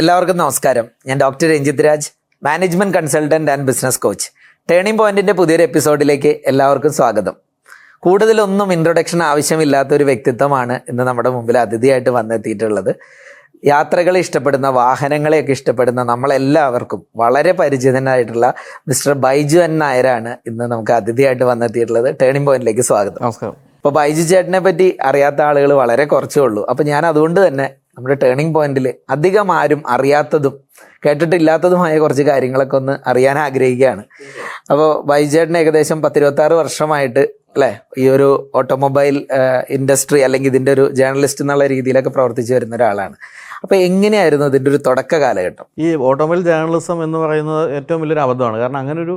എല്ലാവർക്കും നമസ്കാരം. ഞാൻ doctor Ranjith Raj management consultant and business coach. Turning പോയിന്റിന്റെ പുതിയൊരു എപ്പിസോഡിലേക്ക് എല്ലാവർക്കും സ്വാഗതം. കൂടുതലൊന്നും ഇൻട്രൊഡക്ഷൻ ആവശ്യമില്ലാത്ത ഒരു വ്യക്തിത്വമാണ് ഇന്ന് നമ്മുടെ മുമ്പിൽ അതിഥിയായിട്ട് വന്നെത്തിയിട്ടുള്ളത്. യാത്രകളെ ഇഷ്ടപ്പെടുന്ന വാഹനങ്ങളെയൊക്കെ ഇഷ്ടപ്പെടുന്ന നമ്മളെല്ലാവർക്കും വളരെ പരിചിതനായിട്ടുള്ള മിസ്റ്റർ ബൈജു എൻ നായരാണ് ഇന്ന് നമുക്ക് അതിഥിയായിട്ട് വന്നെത്തിയിട്ടുള്ളത്. ടേണിംഗ് പോയിന്റിലേക്ക് സ്വാഗതം. നമസ്കാരം. അപ്പോൾ ബൈജു ചേട്ടനെ പറ്റി അറിയാത്ത ആളുകൾ വളരെ കുറച്ചേ ഉള്ളൂ. അപ്പോൾ ഞാൻ അതുകൊണ്ട് തന്നെ നമ്മുടെ ടേണിംഗ് പോയിന്റിൽ അധികം ആരും അറിയാത്തതും കേട്ടിട്ടില്ലാത്തതുമായ കുറച്ച് കാര്യങ്ങളൊക്കെ ഒന്ന് അറിയാൻ ആഗ്രഹിക്കുകയാണ്. അപ്പോൾ ബൈജു ഏകദേശം പത്തിരുപത്തി ആറ് വർഷമായിട്ട് അല്ലേ? ഈ ഒരു ഓട്ടോമൊബൈൽ ഇൻഡസ്ട്രി അല്ലെങ്കിൽ ഇതിന്റെ ഒരു ജേർണലിസ്റ്റ് എന്നുള്ള രീതിയിലൊക്കെ പ്രവർത്തിച്ചു വരുന്ന ഒരാളാണ്. അപ്പോൾ എങ്ങനെയായിരുന്നു ഇതിന്റെ ഒരു തുടക്ക കാലഘട്ടം? ഈ ഓട്ടോമൊബൈൽ ജേർണലിസം എന്ന് പറയുന്നത് ഏറ്റവും വലിയൊരു അബദ്ധമാണ്. കാരണം അങ്ങനെ ഒരു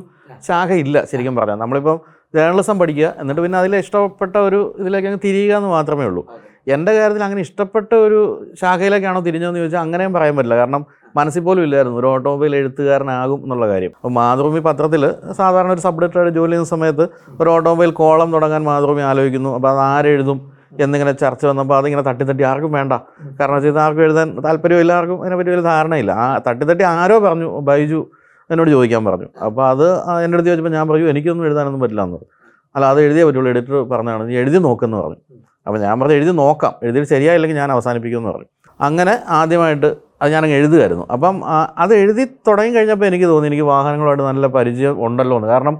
ശാഖ ഇല്ല ശരിക്കും പറയാം. നമ്മളിപ്പം ജേർണലിസം പഠിക്കുക എന്നിട്ട് പിന്നെ അതിൽ ഇഷ്ടപ്പെട്ട ഒരു ഇതിലേക്ക് അങ്ങ് തിരിയുക എന്ന് മാത്രമേ ഉള്ളൂ. എന്റെ കാര്യത്തിൽ അങ്ങനെ ഇഷ്ടപ്പെട്ട ഒരു ശാഖയിലേക്കാണോ തിരിഞ്ഞതെന്ന് ചോദിച്ചാൽ അങ്ങനെയും പറയാൻ പറ്റില്ല. കാരണം മനസ്സിൽ പോലും ഇല്ലായിരുന്നു. ഒരു ഓട്ടോമൊബൈൽ എഴുത്തുകാരനാകും എന്നുള്ള കാര്യം. അപ്പോൾ മാതൃഭൂമി പത്രത്തിൽ സാധാരണ ഒരു സബ് ജോലി ചെയ്യുന്ന സമയത്ത് ഒരു ഓട്ടോമൊബൈൽ കോളം തുടങ്ങാൻ മാതൃഭൂമി ആലോചിക്കുന്നു. അപ്പോൾ അത് ആരെഴുതും എന്നിങ്ങനെ ചർച്ച വന്നപ്പോൾ അതിങ്ങനെ തട്ടി തട്ടി ആർക്കും വേണ്ട. കാരണം വെച്ചാൽ ആർക്കും എഴുതാൻ താല്പര്യമില്ല ആർക്കും അതിനെപ്പറ്റി വലിയ ധാരണയില്ല. ആ തട്ടി തട്ടി ആരോ പറഞ്ഞു ബൈജു എന്നോട് ചോദിക്കാൻ പറഞ്ഞു. അപ്പോൾ അത് എന്റെ അടുത്ത് ചോദിച്ചപ്പോൾ ഞാൻ പറഞ്ഞു എനിക്കൊന്നും എഴുതാനൊന്നും പറ്റില്ല എന്ന് പറഞ്ഞു. അല്ല അത് എഴുതിയേ പറ്റുള്ളൂ. എഡിറ്റർ പറഞ്ഞതാണ് നീ എഴുതി നോക്കുമെന്ന് പറഞ്ഞു. അപ്പോൾ ഞാൻ പറഞ്ഞു എഴുതി നോക്കാം. എഴുതി ശരിയായില്ലെങ്കിൽ ഞാൻ അവസാനിപ്പിക്കുമെന്ന് പറഞ്ഞു. അങ്ങനെ ആദ്യമായിട്ട് അത് ഞാനങ്ങ് എഴുതുമായിരുന്നു അപ്പം അത് എഴുതി തുടങ്ങി കഴിഞ്ഞപ്പോൾ എനിക്ക് തോന്നി എനിക്ക് വാഹനങ്ങളുമായിട്ട് നല്ല പരിചയം ഉണ്ടല്ലോ എന്ന്. കാരണം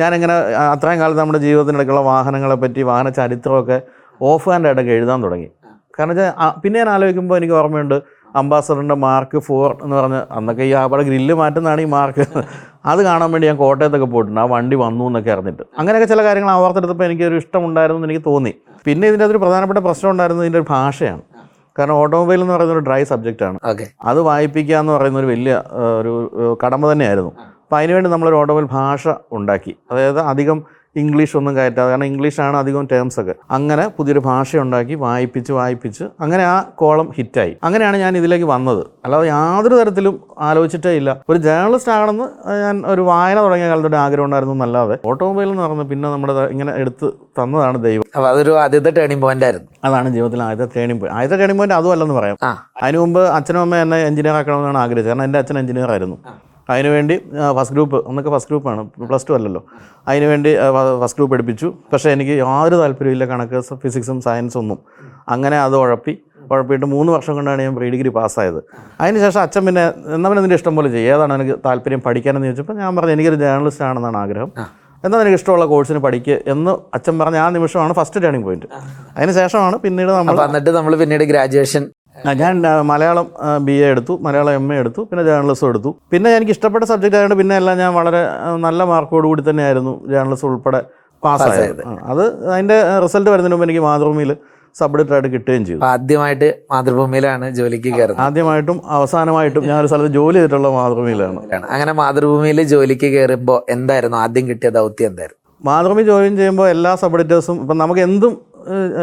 ഞാനിങ്ങനെ അത്രയും കാലത്ത് നമ്മുടെ ജീവിതത്തിനിടയ്ക്കുള്ള വാഹനങ്ങളെ പറ്റി വാഹന ചരിത്രമൊക്കെ ഓഫ് ഹാൻഡ് ആയിട്ടൊക്കെ എഴുതാൻ തുടങ്ങി. കാരണം വെച്ചാൽ പിന്നെ ഞാൻ ആലോചിക്കുമ്പോൾ എനിക്ക് ഓർമ്മയുണ്ട് അംബാസഡറിന്റെ മാർക്ക് ഫോർ എന്ന് പറഞ്ഞ് അന്നൊക്കെ ഈ അവിടെ ഗ്രില്ല് മാറ്റുന്നതാണ് ഈ മാർക്ക്. അത് കാണാൻ വേണ്ടി ഞാൻ കോട്ടയത്തൊക്കെ പോയിട്ടുണ്ട്. ആ വണ്ടി വന്നു എന്നൊക്കെ അറിഞ്ഞിട്ട്. അങ്ങനെയൊക്കെ ചില കാര്യങ്ങൾ ആവർത്തെടുത്തപ്പോൾ എനിക്കൊരു ഇഷ്ടമുണ്ടായിരുന്നു എന്ന് എനിക്ക് തോന്നി. പിന്നെ ഇതിന്റെ അതൊരു പ്രധാനപ്പെട്ട പ്രശ്നം ഉണ്ടായിരുന്നത് ഇതിന്റെ ഒരു ഭാഷയാണ്. കാരണം ഓട്ടോമൊബൈൽ എന്ന് പറയുന്ന ഒരു ഡ്രൈ സബ്ജക്റ്റ് ആണ്. അത് വായിപ്പിക്കുക എന്ന് പറയുന്ന ഒരു വലിയ ഒരു കടമ തന്നെയായിരുന്നു. അപ്പോൾ അതിനുവേണ്ടി നമ്മളൊരു ഓട്ടോമൊബൈൽ ഭാഷ ഉണ്ടാക്കി. അതായത് അധികം ഇംഗ്ലീഷ് ഒന്നും കയറ്റാതെ കാരണം ഇംഗ്ലീഷാണ് അധികം ടേംസ് ഒക്കെ. അങ്ങനെ പുതിയൊരു ഭാഷ ഉണ്ടാക്കി വായിപ്പിച്ച് വായിപ്പിച്ച് അങ്ങനെ ആ കോളം ഹിറ്റായി. അങ്ങനെയാണ് ഞാൻ ഇതിലേക്ക് വന്നത്. അല്ലാതെ യാതൊരു തരത്തിലും ആലോചിച്ചിട്ടേ ഇല്ല. ഒരു ജേർണലിസ്റ്റ് ആകണമെന്ന് ഞാൻ ഒരു വായന തുടങ്ങിയ കാലത്തൊരു ആഗ്രഹം ഉണ്ടായിരുന്നു എന്നല്ലാതെ ഓട്ടോമൊബൈൽ എന്ന് പറഞ്ഞ് പിന്നെ നമ്മുടെ ഇങ്ങനെ എടുത്ത് തന്നതാണ് ദൈവം. അതൊരു ആദ്യത്തെ ടേണിംഗ് പോയിന്റ് ആയിരുന്നു. അതാണ് ജീവിതത്തിൽ ആദ്യത്തെ ടേണിംഗ് പോയിന്റ് ആദ്യത്തെ ടേണിംഗ് പോയിന്റ് അതുമല്ലെന്ന് പറയാം. അതിനു മുമ്പ് അച്ഛനും അമ്മ എന്നെ എഞ്ചിനീയർ ആക്കണമെന്നാണ് ആഗ്രഹിച്ചത്. കാരണം എന്റെ അച്ഛൻ എഞ്ചിനീയർ ആയിരുന്നു. അതിനുവേണ്ടി ഫസ്റ്റ് ഗ്രൂപ്പ് അന്നൊക്കെ ഫസ്റ്റ് ഗ്രൂപ്പാണ് പ്ലസ് ടു അല്ലല്ലോ. അതിനുവേണ്ടി ഫസ്റ്റ് ഗ്രൂപ്പ് എടുപ്പിച്ചു പക്ഷേ എനിക്ക് യാതൊരു താല്പര്യമില്ല കണക്ക് ഫിസിക്സും സയൻസും ഒന്നും. അങ്ങനെ അത് ഉഴപ്പി ഉഴപ്പിയിട്ട് മൂന്ന് വർഷം കൊണ്ടാണ് ഞാൻ പ്രീ ഡിഗ്രി പാസ്സായത് അതിനുശേഷം അച്ഛൻ പിന്നെ എന്നാൽ എന്റെ നിന്റെ ഇഷ്ടം പോലെ ചെയ്യും. ഏതാണ് എനിക്ക് താല്പര്യം പഠിക്കാനെന്ന് ചോദിച്ചപ്പോൾ ഞാൻ പറഞ്ഞു എനിക്കൊരു ജേർണലിസ്റ്റ് ആണെന്നാണ് ആഗ്രഹം. എന്നാൽ എനിക്ക് ഇഷ്ടമുള്ള കോഴ്സിന് പഠിക്കുക എന്ന് അച്ഛൻ പറഞ്ഞ ആ നിമിഷമാണ് ഫസ്റ്റ് ടേണിംഗ് പോയിന്റ് അതിനുശേഷമാണ് പിന്നീട് നമ്മൾ എന്നിട്ട് നമ്മൾ പിന്നീട് ഗ്രാജുവേഷൻ ഞാൻ മലയാളം ബി എ എടുത്തു മലയാളം എം എ എടുത്തു പിന്നെ ജേർണലിസം എടുത്തു. പിന്നെ എനിക്ക് ഇഷ്ടപ്പെട്ട സബ്ജക്റ്റ് ആയതുകൊണ്ട് പിന്നെ എല്ലാം ഞാൻ വളരെ നല്ല മാർക്കോട് കൂടി തന്നെയായിരുന്നു ജേർണലിസം ഉൾപ്പെടെ പാസ്സായത് ആയത്. അത് അതിന്റെ റിസൾട്ട് വരുന്നതിന് മുമ്പ് എനിക്ക് മാതൃഭൂമിയിൽ സബ് എഡിറ്ററായിട്ട് കിട്ടുകയും ചെയ്തു. ആദ്യമായിട്ട് മാതൃഭൂമിയിലാണ് ജോലിക്ക് കയറുന്നത്. ആദ്യമായിട്ടും അവസാനമായിട്ടും ഞാൻ ഒരു സ്ഥലത്ത് ജോലി ചെയ്തിട്ടുള്ള മാതൃഭൂമിയിലാണ്. അങ്ങനെ മാതൃഭൂമിയിൽ ജോലിക്ക് കയറുമ്പോൾ എന്തായിരുന്നു? ആദ്യം കിട്ടിയ ദൗത്യം എന്തായിരുന്നു? മാതൃഭൂമി ജോയിൻ ചെയ്യുമ്പോൾ എല്ലാ സബ് എഡിറ്റേഴ്സും ഇപ്പം നമുക്ക് എന്തും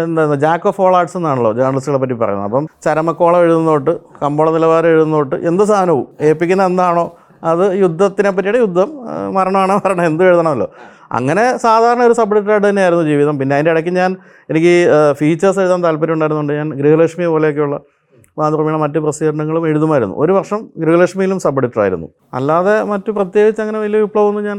എന്താ ജാക്ക് ഓഫ് ഓൾ ആർട്സ് എന്നാണല്ലോ ജേർണലിസ്റ്റുകളെ പറ്റി പറയുന്നത്. അപ്പം ചരമക്കോളം എഴുതുന്നോട്ട് കമ്പോള നിലവാരം എഴുതുന്നോട്ട് എന്ത് സാധനവും ഏൽപ്പിക്കുന്ന എന്താണോ അത് യുദ്ധത്തിനെ പറ്റിയുടെ യുദ്ധം മരണമാണോ മരണം എന്ത് എഴുതണമല്ലോ. അങ്ങനെ സാധാരണ ഒരു സബ് എഡിറ്ററായിട്ട് തന്നെയായിരുന്നു ജീവിതം. പിന്നെ അതിന്റെ ഇടയ്ക്ക് ഞാൻ എനിക്ക് ഫീച്ചേഴ്സ് എഴുതാൻ താല്പര്യം ഞാൻ ഗൃഹലക്ഷ്മി പോലെയൊക്കെയുള്ള മാതൃഭൂമിയുടെ മറ്റ് പ്രസിദ്ധീകരണങ്ങളും എഴുതുമായിരുന്നു. ഒരു വർഷം ഗൃഹലക്ഷ്മിയിലും സബ് എഡിറ്റർ ആയിരുന്നു. അല്ലാതെ മറ്റു പ്രത്യേകിച്ച് അങ്ങനെ വലിയ വിപ്ലവമൊന്നും ഞാൻ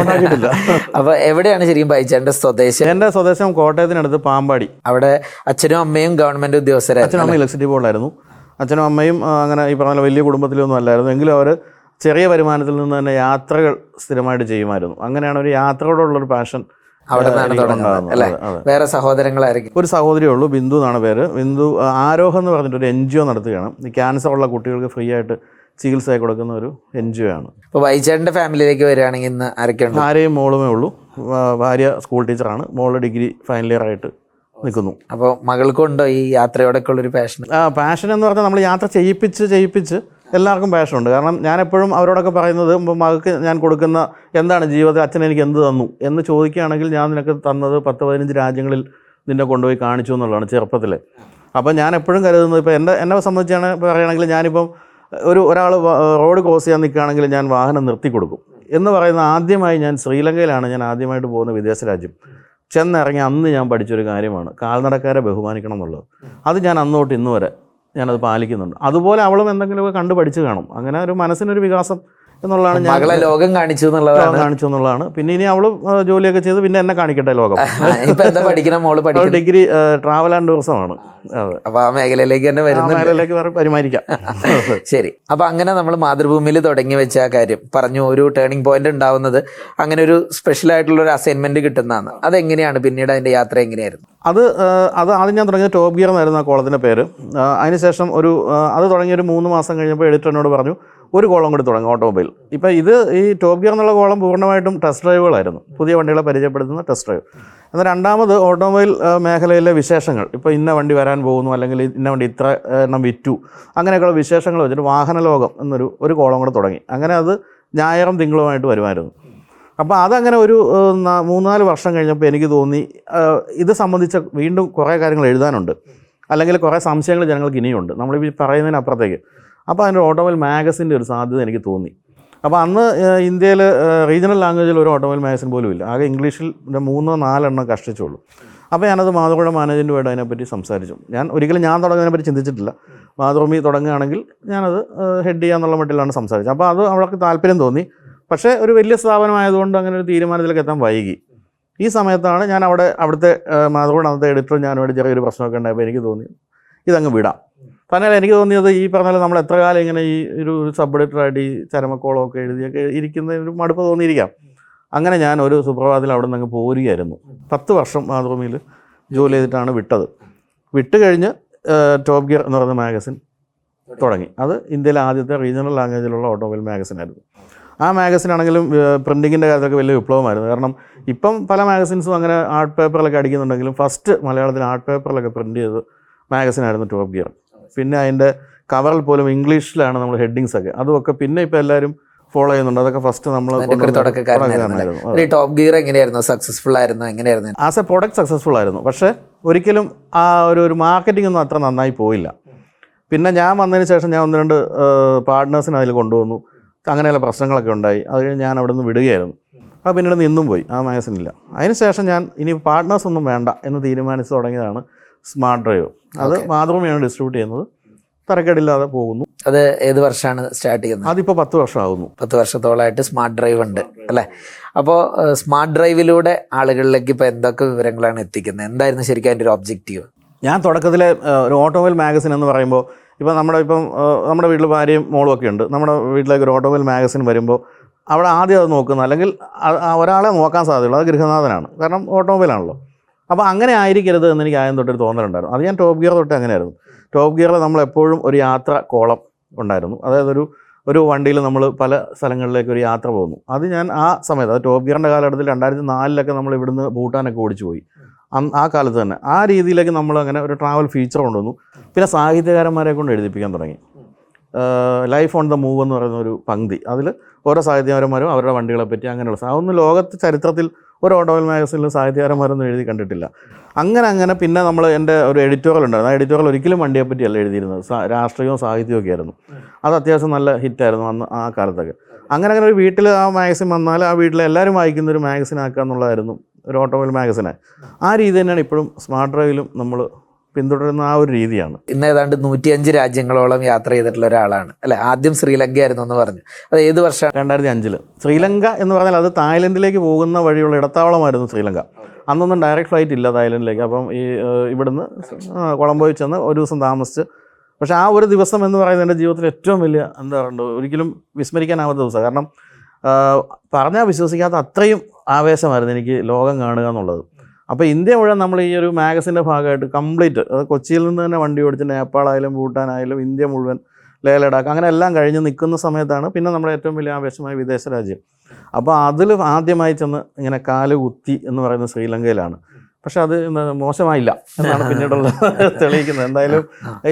ഉണ്ടാക്കിയിട്ടില്ല. അപ്പൊ എവിടെയാണ് ശരിക്കും ബൈച്ചേട്ടന്റെ സ്വദേശം? എന്റെ സ്വദേശം കോട്ടയത്തിനടുത്ത് പാമ്പാടി. അവിടെ അച്ഛനും അമ്മയും ഗവൺമെന്റ് ഉദ്യോഗസ്ഥരായിരുന്നു. അച്ഛനും അമ്മയും ഇലക്ട്രിസിറ്റി ബോർഡിലായിരുന്നു. അച്ഛനും അമ്മയും അങ്ങനെ ഈ പറഞ്ഞ വലിയ കുടുംബത്തിലൊന്നും അല്ലായിരുന്നു. എങ്കിലും അവർ ചെറിയ വരുമാനത്തിൽ നിന്ന് തന്നെ യാത്രകൾ സ്ഥിരമായിട്ട് ചെയ്യുമായിരുന്നു. അങ്ങനെയാണ് ഒരു യാത്രയോടുള്ളൊരു പാഷൻ അവിടെ നിന്നാണ് തുടങ്ങുന്നത് അല്ലെ? വേറെ സഹോദരങ്ങളായിരിക്കും. ഒരു സഹോദരിയേ ഉള്ളൂ ബിന്ദു എന്നാണ് പേര്. ബിന്ദു ആരോഹം എന്ന് പറഞ്ഞിട്ട് ഒരു എൻ ജി ഒ നടത്തുകയാണ്. ഈ ക്യാൻസർ ഉള്ള കുട്ടികൾക്ക് ഫ്രീ ആയിട്ട് ചികിത്സ കൊടുക്കുന്ന ഒരു എൻ ജി ഒ ആണ്. ഇപ്പൊ ബൈച്ചേട്ടന്റെ ഫാമിലിയിലേക്ക് വരികയാണെങ്കിൽ ഇന്ന് ആരൊക്കെയാണ് ആരെയും മോളുമേ ഉള്ളൂ. ഭാര്യ സ്കൂൾ ടീച്ചറാണ് മോൾ ഡിഗ്രി ഫൈനൽ ഇയർ ആയിട്ട് നിൽക്കുന്നു. അപ്പോൾ മകൾക്കുണ്ടോ ഈ യാത്രയോടൊക്കെ ഉള്ളൊരു പാഷൻ ആ പാഷൻ എന്ന് പറഞ്ഞാൽ നമ്മൾ യാത്ര ചെയ്യിപ്പിച്ച് ചെയ്യിപ്പിച്ച് എല്ലാവർക്കും പാഷനുണ്ട് കാരണം ഞാൻ എപ്പോഴും അവരോടൊക്കെ പറയുന്നത് മകൾക്ക് ഞാൻ കൊടുക്കുന്ന എന്താണ് ജീവിതത്തിൽ അച്ഛൻ എനിക്ക് എന്ത് തന്നു? എന്ന് ചോദിക്കുകയാണെങ്കിൽ ഞാൻ നിനക്ക് തന്നത് പത്ത് പതിനഞ്ച് രാജ്യങ്ങളിൽ നിന്നെ കൊണ്ടുപോയി കാണിച്ചു എന്നുള്ളതാണ് ചെറുപ്പത്തിൽ അപ്പോൾ ഞാൻ എപ്പോഴും കരുതുന്നത് ഇപ്പോൾ എന്റെ എന്നെ സംബന്ധിച്ചാണ് പറയുകയാണെങ്കിൽ ഞാനിപ്പം ഒരു ഒരാൾ റോഡ് ക്രോസ് ചെയ്യാൻ നിൽക്കുകയാണെങ്കിൽ ഞാൻ വാഹനം നിർത്തി കൊടുക്കും. എന്ന് പറയുന്ന ആദ്യമായി ഞാൻ ശ്രീലങ്കയിലാണ് ഞാൻ ആദ്യമായിട്ട് പോകുന്ന വിദേശ രാജ്യം. ചെന്നിറങ്ങി അന്ന് ഞാൻ പഠിച്ചൊരു കാര്യമാണ്. കാൽനടക്കാരെ ബഹുമാനിക്കണം എന്നുള്ളത്. അത് ഞാൻ അന്നോട്ട് ഇന്ന് വരെ ഞാനത് പാലിക്കുന്നുണ്ട്. അതുപോലെ അവളും എന്തെങ്കിലുമൊക്കെ കണ്ടു പഠിച്ചു കാണും. അങ്ങനെ ഒരു മനസ്സിനൊരു വികാസം എന്നുള്ളതാണ് ഞാൻ മകളെ ലോകം കാണിച്ചു എന്നുള്ളതാണ്. കാണിച്ചു എന്നുള്ളതാണ്. പിന്നെ ഇനി അവൾ ജോലിയൊക്കെ ചെയ്ത് പിന്നെ എന്നെ കാണിക്കട്ടെ ലോകം. ഇപ്പൊ എന്താ പഠിക്കണം? മോൾ പഠിക്കും പഠിക്കണം? ഡിഗ്രി ട്രാവൽ ആൻഡ് ടൂറിസമാണ് ആണ്. അപ്പൊ ആ മേഖലയിലേക്ക് തന്നെ വരുന്ന മേഖലയിലേക്ക് പരിമാരിക്കാം ശരി. അപ്പൊ അങ്ങനെ നമ്മൾ മാതൃഭൂമിയിൽ തുടങ്ങി വെച്ച ആ കാര്യം പറഞ്ഞു ഒരു ടേണിംഗ് പോയിന്റ് ഉണ്ടാവുന്നത് അങ്ങനെ ഒരു സ്പെഷ്യൽ ആയിട്ടുള്ള ഒരു അസൈൻമെന്റ് കിട്ടുന്നതാണ്. അതെങ്ങനെയാണ്? പിന്നീട് അതിന്റെ യാത്ര എങ്ങനെയായിരുന്നു? അത് അത് ആദ്യം ഞാൻ തുടങ്ങിയ ടോപ്പ് ഗിയർ എന്നായിരുന്നു ആ കോളത്തിന്റെ പേര്. അതിനുശേഷം ഒരു അത് തുടങ്ങിയ ഒരു മൂന്ന് മാസം കഴിഞ്ഞപ്പോൾ എഡിറ്റർ എന്നോട് പറഞ്ഞു ഒരു കോളം കൂടി തുടങ്ങും ഓട്ടോമൊബൈൽ. ഇപ്പോൾ ഇത് ഈ ടോപ്പ് ഗിയർ എന്നുള്ള കോളം പൂർണമായിട്ടും ടെസ്റ്റ് ഡ്രൈവുകളായിരുന്നു. പുതിയ വണ്ടികളെ പരിചയപ്പെടുത്തുന്ന ടെസ്റ്റ് ഡ്രൈവ്. എന്നാൽ രണ്ടാമത് ഓട്ടോമൊബൈൽ മേഖലയിലെ വിശേഷങ്ങൾ. ഇപ്പോൾ ഇന്ന വണ്ടി വരാൻ പോകുന്നു അല്ലെങ്കിൽ ഇന്ന വണ്ടി ഇത്ര എണ്ണം വിറ്റു. അങ്ങനെയൊക്കെയുള്ള വിശേഷങ്ങൾ വെച്ചിട്ട് വാഹന ലോകം എന്നൊരു ഒരു കോളം കൂടെ തുടങ്ങി. അങ്ങനെ അത് ഞായറും തിങ്കളുമായിട്ട് വരുമായിരുന്നു. അപ്പോൾ അതങ്ങനെ ഒരു മൂന്നാൽ വർഷം കഴിഞ്ഞപ്പോൾ എനിക്ക് തോന്നി ഇത് സംബന്ധിച്ച വീണ്ടും കുറേ കാര്യങ്ങൾ എഴുതാനുണ്ട്. അല്ലെങ്കിൽ കുറേ സംശയങ്ങൾ ജനങ്ങൾക്ക് ഇനിയുണ്ട്. ഈ പറയുന്നതിനപ്പുറത്തേക്ക് അപ്പോൾ അതിന്റെ ഓട്ടോമൊബൈൽ മാഗസിന്റെ ഒരു സാധ്യത എനിക്ക് തോന്നി. അപ്പോൾ അന്ന് ഇന്ത്യയിൽ റീജിയണൽ ലാംഗ്വേജിൽ ഒരു ഓട്ടോമൊബൈൽ മാഗസിൻ പോലും ഇല്ല. ആകെ ഇംഗ്ലീഷിൽ മൂന്നോ നാലെണ്ണം കഷ്ടിച്ചുള്ളൂ അപ്പോൾ ഞാനത് മാതൃപുഴ മാനേജന്റുമായിട്ട് അതിനെപ്പറ്റി സംസാരിച്ചു. ഞാൻ ഒരിക്കലും ഞാൻ തുടങ്ങുന്നതിനെപ്പറ്റി ചിന്തിച്ചിട്ടില്ല. മാതൃഭൂമി തുടങ്ങുകയാണെങ്കിൽ ഞാനത് ഹെഡ് ചെയ്യാന്നുള്ള മട്ടിലാണ് സംസാരിച്ചത്. അപ്പോൾ അത് അവൾക്ക് താല്പര്യം തോന്നി. പക്ഷേ ഒരു വലിയ സ്ഥാപനമായതുകൊണ്ട് അങ്ങനെ ഒരു തീരുമാനത്തിലേക്ക് എത്താൻ വൈകി. ഈ സമയത്താണ് ഞാൻ അവിടെ അവിടുത്തെ മാതൃഭൂമി അന്നത്തെ എഡിറ്റർ ഞാനുമായിട്ട് ചെറിയൊരു പ്രശ്നമൊക്കെ ഉണ്ടായപ്പോൾ എനിക്ക് തോന്നി. ഇതങ്ങ് വിടാം. തന്നെയല്ല എനിക്ക് തോന്നിയത് ഈ പറഞ്ഞാൽ നമ്മൾ എത്ര കാലം ഇങ്ങനെ ഈ ഒരു സബ് എഡിറ്ററായിട്ട് ഈ ചരമക്കോളമൊക്കെ എഴുതിയൊക്കെ ഇരിക്കുന്ന ഒരു മടുപ്പ് തോന്നിയിരിക്കാം. അങ്ങനെ ഞാൻ ഒരു സുപ്രഭാതത്തിൽ അവിടെ നിന്ന് അങ്ങ് പോരുകയായിരുന്നു. പത്ത് വർഷം മാതൃഭൂമിയിൽ ജോലി ചെയ്തിട്ടാണ് വിട്ടത്. വിട്ട് കഴിഞ്ഞ് ടോപ്പ് ഗിയർ എന്ന് പറയുന്ന മാഗസിൻ തുടങ്ങി. അത് ഇന്ത്യയിലെ ആദ്യത്തെ റീജിയണൽ ലാംഗ്വേജിലുള്ള ഓട്ടോമൊബൈൽ മാഗസിനായിരുന്നു ആ മാഗസിൻ ആണെങ്കിലും പ്രിന്റിങ്ങിന്റെ കാര്യത്തിലൊക്കെ വലിയ വിപ്ലവമായിരുന്നു. കാരണം ഇപ്പം പല മാഗസിൻസും അങ്ങനെ ആർട്ട് പേപ്പറിലൊക്കെ അടിക്കുന്നുണ്ടെങ്കിലും ഫസ്റ്റ് മലയാളത്തിൽ ആർട്ട് പേപ്പറിലൊക്കെ പ്രിന്റ് ചെയ്ത് മാഗസിനായിരുന്നു ടോപ്പ് ഗിയർ പിന്നെ അതിന്റെ കവറിൽ പോലും ഇംഗ്ലീഷിലാണ് നമ്മൾ ഹെഡിങ്സ് ഒക്കെ. അതൊക്കെ പിന്നെ ഇപ്പോൾ എല്ലാവരും ഫോളോ ചെയ്യുന്നുണ്ട്. അതൊക്കെ ഫസ്റ്റ് നമ്മൾ തുടക്കക്കാരനായിരുന്നു ടോപ്പ് ഗിയർ എങ്ങനെയായിരുന്നു? സക്സസ്ഫുൾ ആയിരുന്നു എങ്ങനെയായിരുന്നു? ആസ് എ പ്രോഡക്റ്റ് സക്സസ്ഫുൾ ആയിരുന്നു. പക്ഷേ ഒരിക്കലും ആ ഒരു ഒരു മാർക്കറ്റിംഗ് ഒന്നും അത്ര നന്നായി പോയില്ല. പിന്നെ ഞാൻ വന്നതിന് ശേഷം ഞാൻ ഒന്ന് രണ്ട് പാർട്ട്നേഴ്സിനെ അതിൽ കൊണ്ടുവന്നു. അങ്ങനെയുള്ള പ്രശ്നങ്ങളൊക്കെ ഉണ്ടായി. അത് കഴിഞ്ഞ് ഞാൻ അവിടെ നിന്ന് വിടുകയായിരുന്നു. അപ്പോൾ പിന്നീട് നിന്നും പോയി. ആ മാഗസിനില്ല അതിന് ശേഷം ഞാൻ ഇനി പാർട്ട്നേഴ്സ് ഒന്നും വേണ്ട എന്ന് തീരുമാനിച്ചു തുടങ്ങിയതാണ് സ്മാർട്ട് ഡ്രൈവ് അത് മാതൃഭൂമിയാണ് ഡിസ്ട്രിബ്യൂട്ട് ചെയ്യുന്നത്. തരക്കേടില്ലാതെ പോകുന്നു. അത് ഏത് വർഷമാണ് സ്റ്റാർട്ട് ചെയ്യുന്നത്? അതിപ്പോൾ പത്ത് വർഷമാകുന്നു. പത്ത് വർഷത്തോളമായിട്ട് സ്മാർട്ട് ഡ്രൈവ് ഉണ്ട് അല്ലേ? അപ്പോൾ സ്മാർട്ട് ഡ്രൈവിലൂടെ ആളുകളിലേക്ക് ഇപ്പോൾ എന്തൊക്കെ വിവരങ്ങളാണ് എത്തിക്കുന്നത്? എന്തായിരുന്നു ശരിക്കും അതിന്റെ ഒരു ഒബ്ജക്റ്റീവ് ഞാൻ തുടക്കത്തിലെ ഒരു ഓട്ടോമൊബൈൽ മാഗസിൻ എന്ന് പറയുമ്പോൾ ഇപ്പോൾ നമ്മുടെ ഇപ്പം നമ്മുടെ വീട്ടിൽ ഭാര്യയും മോളും ഒക്കെ ഉണ്ട്. നമ്മുടെ വീട്ടിലേക്ക് ഒരു ഓട്ടോമൊബൈൽ മാഗസിൻ വരുമ്പോൾ അവിടെ ആദ്യം അത് നോക്കുന്നത് അല്ലെങ്കിൽ ഒരാളെ നോക്കാൻ സാധ്യതയുള്ളൂ. അത് ഗൃഹനാഥനാണ്. കാരണം ഓട്ടോമൊബൈലാണല്ലോ അപ്പോൾ അങ്ങനെ ആയിരിക്കരുത് എന്ന് എനിക്ക് ആദ്യം തൊട്ടൊരു തോന്നലുണ്ടായിരുന്നു. അത് ഞാൻ ടോപ്പ് ഗിയർ തൊട്ട് അങ്ങനെയായിരുന്നു. ടോപ്പ് ഗിയറിൽ നമ്മളെപ്പോഴും ഒരു യാത്ര കോളം ഉണ്ടായിരുന്നു. അതായത് ഒരു ഒരു വണ്ടിയിൽ നമ്മൾ പല സ്ഥലങ്ങളിലേക്ക് ഒരു യാത്ര പോകുന്നു. അത് ഞാൻ ആ സമയത്ത് അത് ടോപ്പ് ഗിയറിന്റെ കാലഘട്ടത്തിൽ രണ്ടായിരത്തി നാലിലൊക്കെ നമ്മൾ ഇവിടുന്ന് ഭൂട്ടാനൊക്കെ ഓടിച്ചു പോയി. ആ കാലത്ത് തന്നെ. ആ രീതിയിലേക്ക് നമ്മൾ അങ്ങനെ ഒരു ട്രാവൽ ഫീച്ചർ കൊണ്ടുവന്നു. പിന്നെ സാഹിത്യകാരന്മാരെ കൊണ്ട് എഴുതിപ്പിക്കാൻ തുടങ്ങി. ലൈഫ് ഓൺ ദ മൂവ് എന്ന് പറയുന്ന ഒരു പങ്ക്തി. അതിൽ ഓരോ സാഹിത്യകാരന്മാരും അവരുടെ വണ്ടികളെ പറ്റി അങ്ങനെയുള്ള അതൊന്നും ലോകത്ത് ചരിത്രത്തിൽ ഒരു ഓട്ടോമൊബൈൽ മാഗസിനിൽ സാഹിത്യകാരന്മാരൊന്നും എഴുതി കണ്ടിട്ടില്ല. അങ്ങനെ അങ്ങനെ പിന്നെ നമ്മൾ എന്റെ ഒരു എഡിറ്റോറിയൽ ഉണ്ടായിരുന്നു ആ എഡിറ്റോറിയൽ ഒരിക്കലും വണ്ടിയെ പറ്റിയല്ല എഴുതിയിരുന്നത് രാഷ്ട്രീയവും സാഹിത്യവും ഒക്കെ ആയിരുന്നു അത് അത്യാവശ്യം നല്ല ഹിറ്റായിരുന്നു അന്ന് ആ കാലത്തൊക്കെ. അങ്ങനെ അങ്ങനെ ഒരു വീട്ടിൽ ആ മാഗസിൻ വന്നാൽ ആ വീട്ടിൽ എല്ലാവരും വായിക്കുന്ന ഒരു മാഗസിൻ ആക്കുക എന്നുള്ളതായിരുന്നു ഒരു ഓട്ടോമൊബൈൽ മാഗസിനെ ആ രീതി തന്നെയാണ് ഇപ്പോഴും സ്മാർട്ട് ഡ്രൈവിലും നമ്മൾ പിന്തുടരുന്ന ആ ഒരു രീതിയാണ്. ഇന്ന് ഏതാണ്ട് നൂറ്റിയഞ്ച് രാജ്യങ്ങളോളം യാത്ര ചെയ്തിട്ടുള്ള ഒരാളാണ്. അല്ലെ? ആദ്യം ശ്രീലങ്ക ആയിരുന്നു എന്ന് പറഞ്ഞു. അത് ഏത് വർഷം? രണ്ടായിരത്തി അഞ്ചിൽ ശ്രീലങ്ക എന്ന് പറഞ്ഞാൽ അത് തായ്ലൻഡിലേക്ക് പോകുന്ന വഴിയുള്ള ഇടത്താവളമായിരുന്നു ശ്രീലങ്ക. അന്നൊന്നും ഡയറക്റ്റ് ഫ്ലൈറ്റ് ഇല്ല തായ്ലൻഡിലേക്ക്. അപ്പം ഈ ഇവിടുന്ന് കൊളംബോയിൽ ചെന്ന് ഒരു ദിവസം താമസിച്ച്. പക്ഷേ ആ ഒരു ദിവസം എന്ന് പറയുന്നത് എന്റെ ജീവിതത്തിൽ ഏറ്റവും വലിയ എന്താ പറയുക ഒരിക്കലും വിസ്മരിക്കാനാവാത്ത ദിവസം കാരണം പറഞ്ഞാൽ വിശ്വസിക്കാത്ത അത്രയും ആവേശമായിരുന്നു എനിക്ക് ലോകം കാണുക എന്നുള്ളത്. അപ്പോൾ ഇന്ത്യ മുഴുവൻ നമ്മൾ ഈ ഒരു മാഗസിന്റെ ഭാഗമായിട്ട് കംപ്ലീറ്റ് അത് കൊച്ചിയിൽ നിന്ന് തന്നെ വണ്ടി ഓടിച്ച് നേപ്പാളായാലും ഭൂട്ടാനായാലും ഇന്ത്യ മുഴുവൻ ലേ ലഡാക്ക് അങ്ങനെ എല്ലാം കഴിഞ്ഞ് നിൽക്കുന്ന സമയത്താണ് പിന്നെ നമ്മുടെ ഏറ്റവും വലിയ ആവേശമായ വിദേശ രാജ്യം. അപ്പോൾ അതിൽ ആദ്യമായി ചെന്ന് ഇങ്ങനെ കാൽ കുത്തി എന്ന് പറയുന്നത് ശ്രീലങ്കയിലാണ്. പക്ഷെ അത് മോശമായില്ല എന്നാണ് പിന്നീടുള്ള തെളിയിക്കുന്നത്. എന്തായാലും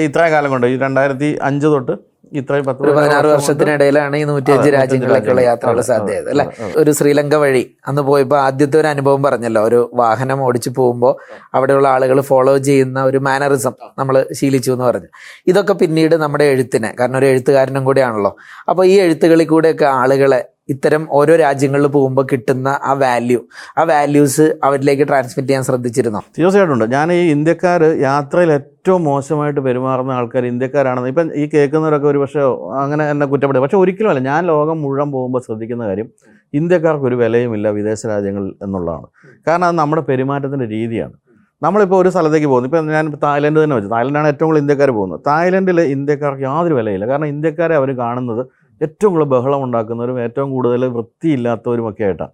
ഇത്രയും കാലം കൊണ്ട് ഈ രണ്ടായിരത്തി അഞ്ച് തൊട്ട് ഇത്രയും പത്ത് പതിനാറ് വർഷത്തിനിടയിലാണ് ഈ നൂറ്റിയഞ്ച് അഞ്ച് രാജ്യങ്ങളിലേക്കുള്ള. യാത്രകൾ സാധ്യത അല്ലെ? ഒരു ശ്രീലങ്ക വഴി അന്ന് പോയപ്പോൾ ആദ്യത്തെ ഒരു അനുഭവം പറഞ്ഞല്ലോ ഒരു വാഹനം ഓടിച്ചു പോകുമ്പോൾ അവിടെയുള്ള ആളുകൾ ഫോളോ ചെയ്യുന്ന ഒരു മാനറിസം നമ്മൾ ശീലിച്ചു എന്ന് പറഞ്ഞു. ഇതൊക്കെ പിന്നീട് നമ്മുടെ എഴുത്തിനെ കാരണം ഒരു എഴുത്തുകാരനും കൂടിയാണല്ലോ. അപ്പോൾ ഈ എഴുത്തുകളിൽ കൂടെയൊക്കെ ആളുകളെ ഇത്തരം ഓരോ രാജ്യങ്ങളിൽ പോകുമ്പോൾ കിട്ടുന്ന ആ വാല്യൂ ആ വാല്യൂസ് അവരിലേക്ക് ട്രാൻസ്മിറ്റ് ചെയ്യാൻ ശ്രദ്ധിച്ചിരുന്നു? തീർച്ചയായിട്ടും ഉണ്ട്. ഞാൻ ഈ ഇന്ത്യക്കാർ യാത്രയിൽ ഏറ്റവും മോശമായിട്ട് പെരുമാറുന്ന ആൾക്കാർ ഇന്ത്യക്കാരാണെന്ന് ഇപ്പം ഈ കേൾക്കുന്നവരൊക്കെ ഒരു പക്ഷേ അങ്ങനെ എന്നെ കുറ്റപ്പെടും പക്ഷേ ഒരിക്കലുമല്ല ഞാൻ ലോകം മുഴുവൻ പോകുമ്പോൾ ശ്രദ്ധിക്കുന്ന കാര്യം ഇന്ത്യക്കാർക്ക് ഒരു വിലയുമില്ല വിദേശ രാജ്യങ്ങളിൽ എന്നുള്ളതാണ്. കാരണം അത് നമ്മുടെ പെരുമാറ്റത്തിന്റെ രീതിയാണ്. നമ്മളിപ്പോൾ ഒരു സ്ഥലത്തേക്ക് പോകുന്നു. ഇപ്പം ഞാൻ തായ്ലൻഡ് തന്നെ വെച്ചു. തായ്ലൻഡാണ് ഏറ്റവും കൂടുതൽ ഇന്ത്യക്കാർ പോകുന്നത്. തായ്ലൻഡിൽ ഇന്ത്യക്കാർക്ക് യാതൊരു വിലയില്ല കാരണം ഇന്ത്യക്കാരെ അവർ കാണുന്നത് ഏറ്റവും കൂടുതൽ ബഹളം ഉണ്ടാക്കുന്നവരും ഏറ്റവും കൂടുതൽ വൃത്തിയില്ലാത്തവരും ഒക്കെ ആയിട്ടാണ്